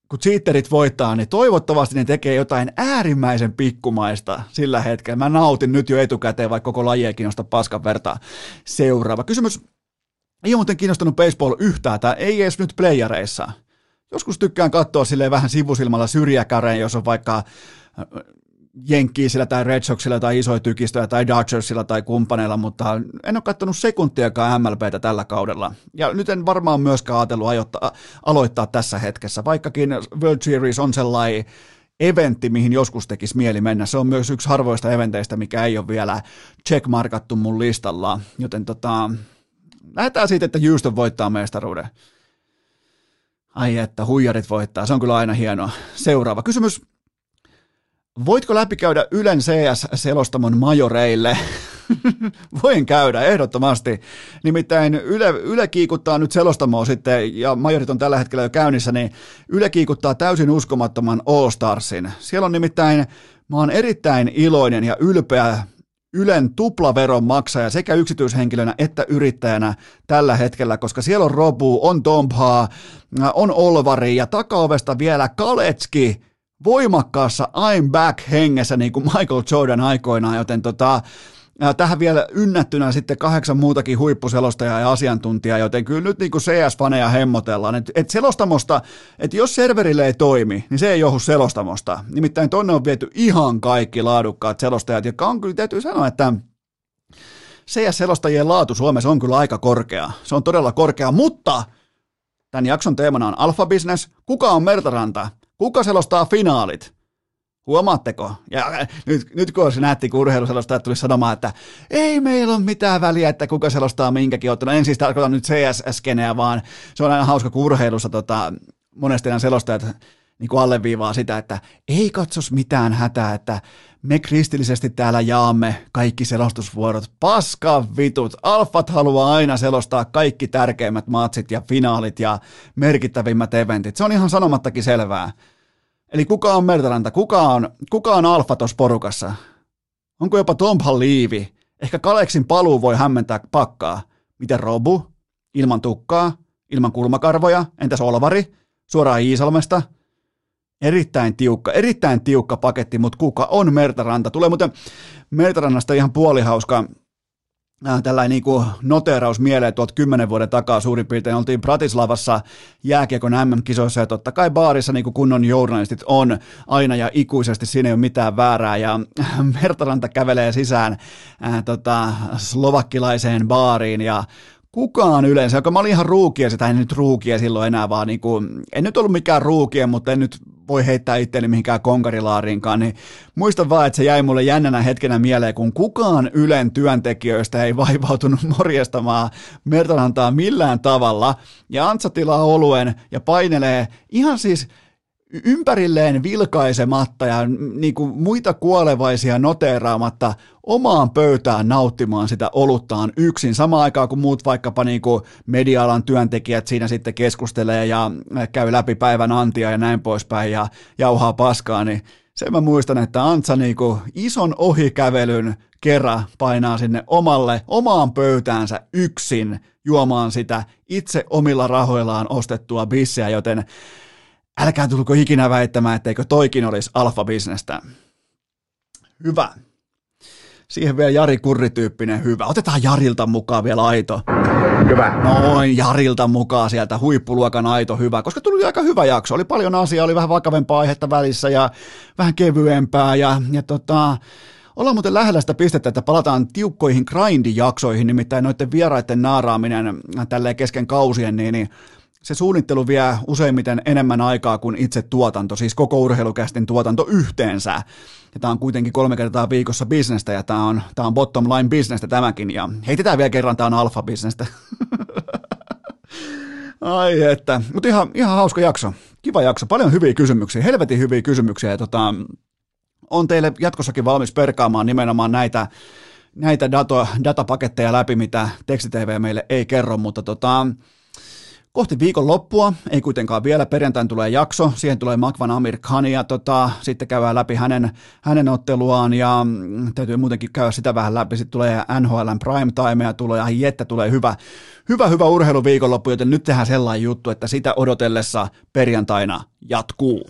kun cheaterit voittaa, niin toivottavasti ne tekee jotain äärimmäisen pikkumaista sillä hetkellä. Mä nautin nyt jo etukäteen, vaikka koko laji ei kiinnosta paskan vertaa. Seuraava kysymys. Ei ole muuten kiinnostanut baseball yhtään, tai ei edes nyt playareissa. Joskus tykkään katsoa sille vähän sivusilmalla syrjäkäreen, jos on vaikka Jenkkiisillä tai Red Soxilla tai isoja tykistöjä tai Dodgersilla tai kumppaneilla, mutta en ole katsonut sekuntiakaan MLBtä tällä kaudella. Ja nyt en varmaan myöskään ajatellut ajoittaa, aloittaa tässä hetkessä, vaikkakin World Series on sellainen eventti, mihin joskus tekisi mieli mennä. Se on myös yksi harvoista eventeistä, mikä ei ole vielä checkmarkattu mun listalla. Joten tota, lähdetään siitä, että Houston voittaa mestaruuden. Ai että, huijarit voittaa. Se on kyllä aina hienoa. Seuraava kysymys. Voitko läpikäydä Ylen CS-selostamon majoreille? <laughs> Voin käydä, ehdottomasti. Nimittäin Yle, Yle kiikuttaa nyt selostamoa sitten, ja majorit on tällä hetkellä jo käynnissä, niin Yle kiikuttaa täysin uskomattoman All Starsin. Siellä on nimittäin, mä oon erittäin iloinen ja ylpeä Ylen tuplaveron maksaja sekä yksityishenkilönä että yrittäjänä tällä hetkellä, koska siellä on Robu, on Tomphaa, on Olvari ja takaovesta vielä Kaletski, voimakkaassa I'm back hengessä niin kuin Michael Jordan aikoinaan, joten tota, Tähän vielä ynnättynä sitten kahdeksan muutakin huippuselostajaa ja asiantuntijaa, joten kyllä nyt niin kuin CS-faneja hemmotellaan. Että et selostamosta, että jos serverille ei toimi, niin se ei johdu selostamosta. Nimittäin tonne on viety ihan kaikki laadukkaat selostajat, jotka on kyllä, täytyy sanoa, että CS-selostajien laatu Suomessa on kyllä aika korkea. Se on todella korkea, mutta tämän jakson teemana on Alpha Business. Kuka on Mertaranta? Kuka selostaa finaalit? Huomaatteko? Ja äh, nyt, nyt kun se näytti, kun urheiluselostajat tuli sanomaan, että ei meillä ole mitään väliä, että kuka selostaa minkäkin ottuna. En siis tarkoita nyt CS-skeneä, vaan se on aina hauska, kun urheilussa tota, monesti nämä selostajat niin kuin alleviivaa sitä, että ei katsos mitään hätää, että me kristillisesti täällä jaamme kaikki selostusvuorot. Paska vitut. Alfat haluaa aina selostaa kaikki tärkeimmät matsit ja finaalit ja merkittävimmät eventit. Se on ihan sanomattakin selvää. Eli kuka on Mertaranta? Kuka on, kuka on Alfa tuossa porukassa? Onko jopa Tompa liivi? Ehkä Kaleksin paluu voi hämmentää pakkaa. Miten Robu? Ilman tukkaa? Ilman kulmakarvoja? Entäs Olvari? Suoraan Iisalmesta? Erittäin tiukka, erittäin tiukka paketti, mutta kuka on Mertaranta? Tulee muuten Mertarannasta ihan puolihauska äh, tällainen niin noteraus mieleen tuolta kymmenen vuoden takaa suurin piirtein. Oltiin Pratislavassa jääkiekon MM-kisoissa ja totta kai baarissa niin kuin kunnon journalistit on aina ja ikuisesti, siinä ei ole mitään väärää ja <laughs> Mertaranta kävelee sisään äh, tota, slovakkilaiseen baariin ja kukaan yleensä, joka mä olin ihan ruukia, sitä en nyt ruukia silloin enää, vaan niin kuin, en nyt ollut mikään ruukia, mutta en nyt voi heittää itseäni mihinkään konkarilaariinkaan, niin muistan vaan, että se jäi mulle jännänä hetkenä mieleen, kun kukaan Ylen työntekijöistä ei <laughs> vaivautunut morjestamaan Mertalantaa millään tavalla, ja Antsa tilaa oluen ja painelee ihan siis ympärilleen vilkaisematta ja niin kuin muita kuolevaisia noteeraamatta omaan pöytään nauttimaan sitä oluttaan yksin, samaan aikaan kun muut vaikkapa niin kuin media-alan työntekijät siinä sitten keskustelee ja käy läpi päivän antia ja näin poispäin ja jauhaa paskaa, niin sen mä muistan, että Antsa niin kuin ison ohikävelyn kerran painaa sinne omalle, omaan pöytäänsä yksin juomaan sitä itse omilla rahoillaan ostettua bisseä, joten älkää tulko ikinä väittämään, etteikö toikin olisi alfa-bisnestä. Hyvä. Siihen vielä Jari Kurri-tyyppinen hyvä. Otetaan Jarilta mukaan vielä aito. Hyvä. Noin, Jarilta mukaan sieltä huippuluokan aito hyvä, koska tuli aika hyvä jakso. Oli paljon asiaa, oli vähän vakavempaa aihetta välissä ja vähän kevyempää ja, ja tota, Ollaan muuten lähellä sitä pistettä, että palataan tiukkoihin grindijaksoihin, nimittäin noiden vieraiden naaraaminen tälleen kesken kausien, niin, niin se suunnittelu vie useimmiten enemmän aikaa kuin itse tuotanto, siis koko urheilukästin tuotanto yhteensä. Ja tämä on kuitenkin kolme kertaa viikossa bisnestä ja tämä on, tämä on bottom line bisnestä tämäkin. Ja heitetään vielä kerran, tämä on alfa bisnestä. <laughs> Ai että, mutta ihan, ihan hauska jakso. Kiva jakso, paljon hyviä kysymyksiä, helvetin hyviä kysymyksiä. Ja tota, on teille jatkossakin valmis perkaamaan nimenomaan näitä, näitä dato, datapaketteja läpi, mitä tekstitv meille ei kerro, mutta tota, Kohti viikon loppua, ei kuitenkaan vielä, perjantain tulee jakso, siihen tulee Makvan Amir Khan ja tota, sitten käydään läpi hänen, hänen otteluaan ja mm, täytyy muutenkin käydä sitä vähän läpi, sitten tulee NHLn prime time ja tulee, ai että tulee hyvä, hyvä, hyvä urheiluviikonloppu, joten nyt tehdään sellainen juttu, että sitä odotellessa perjantaina jatkuu.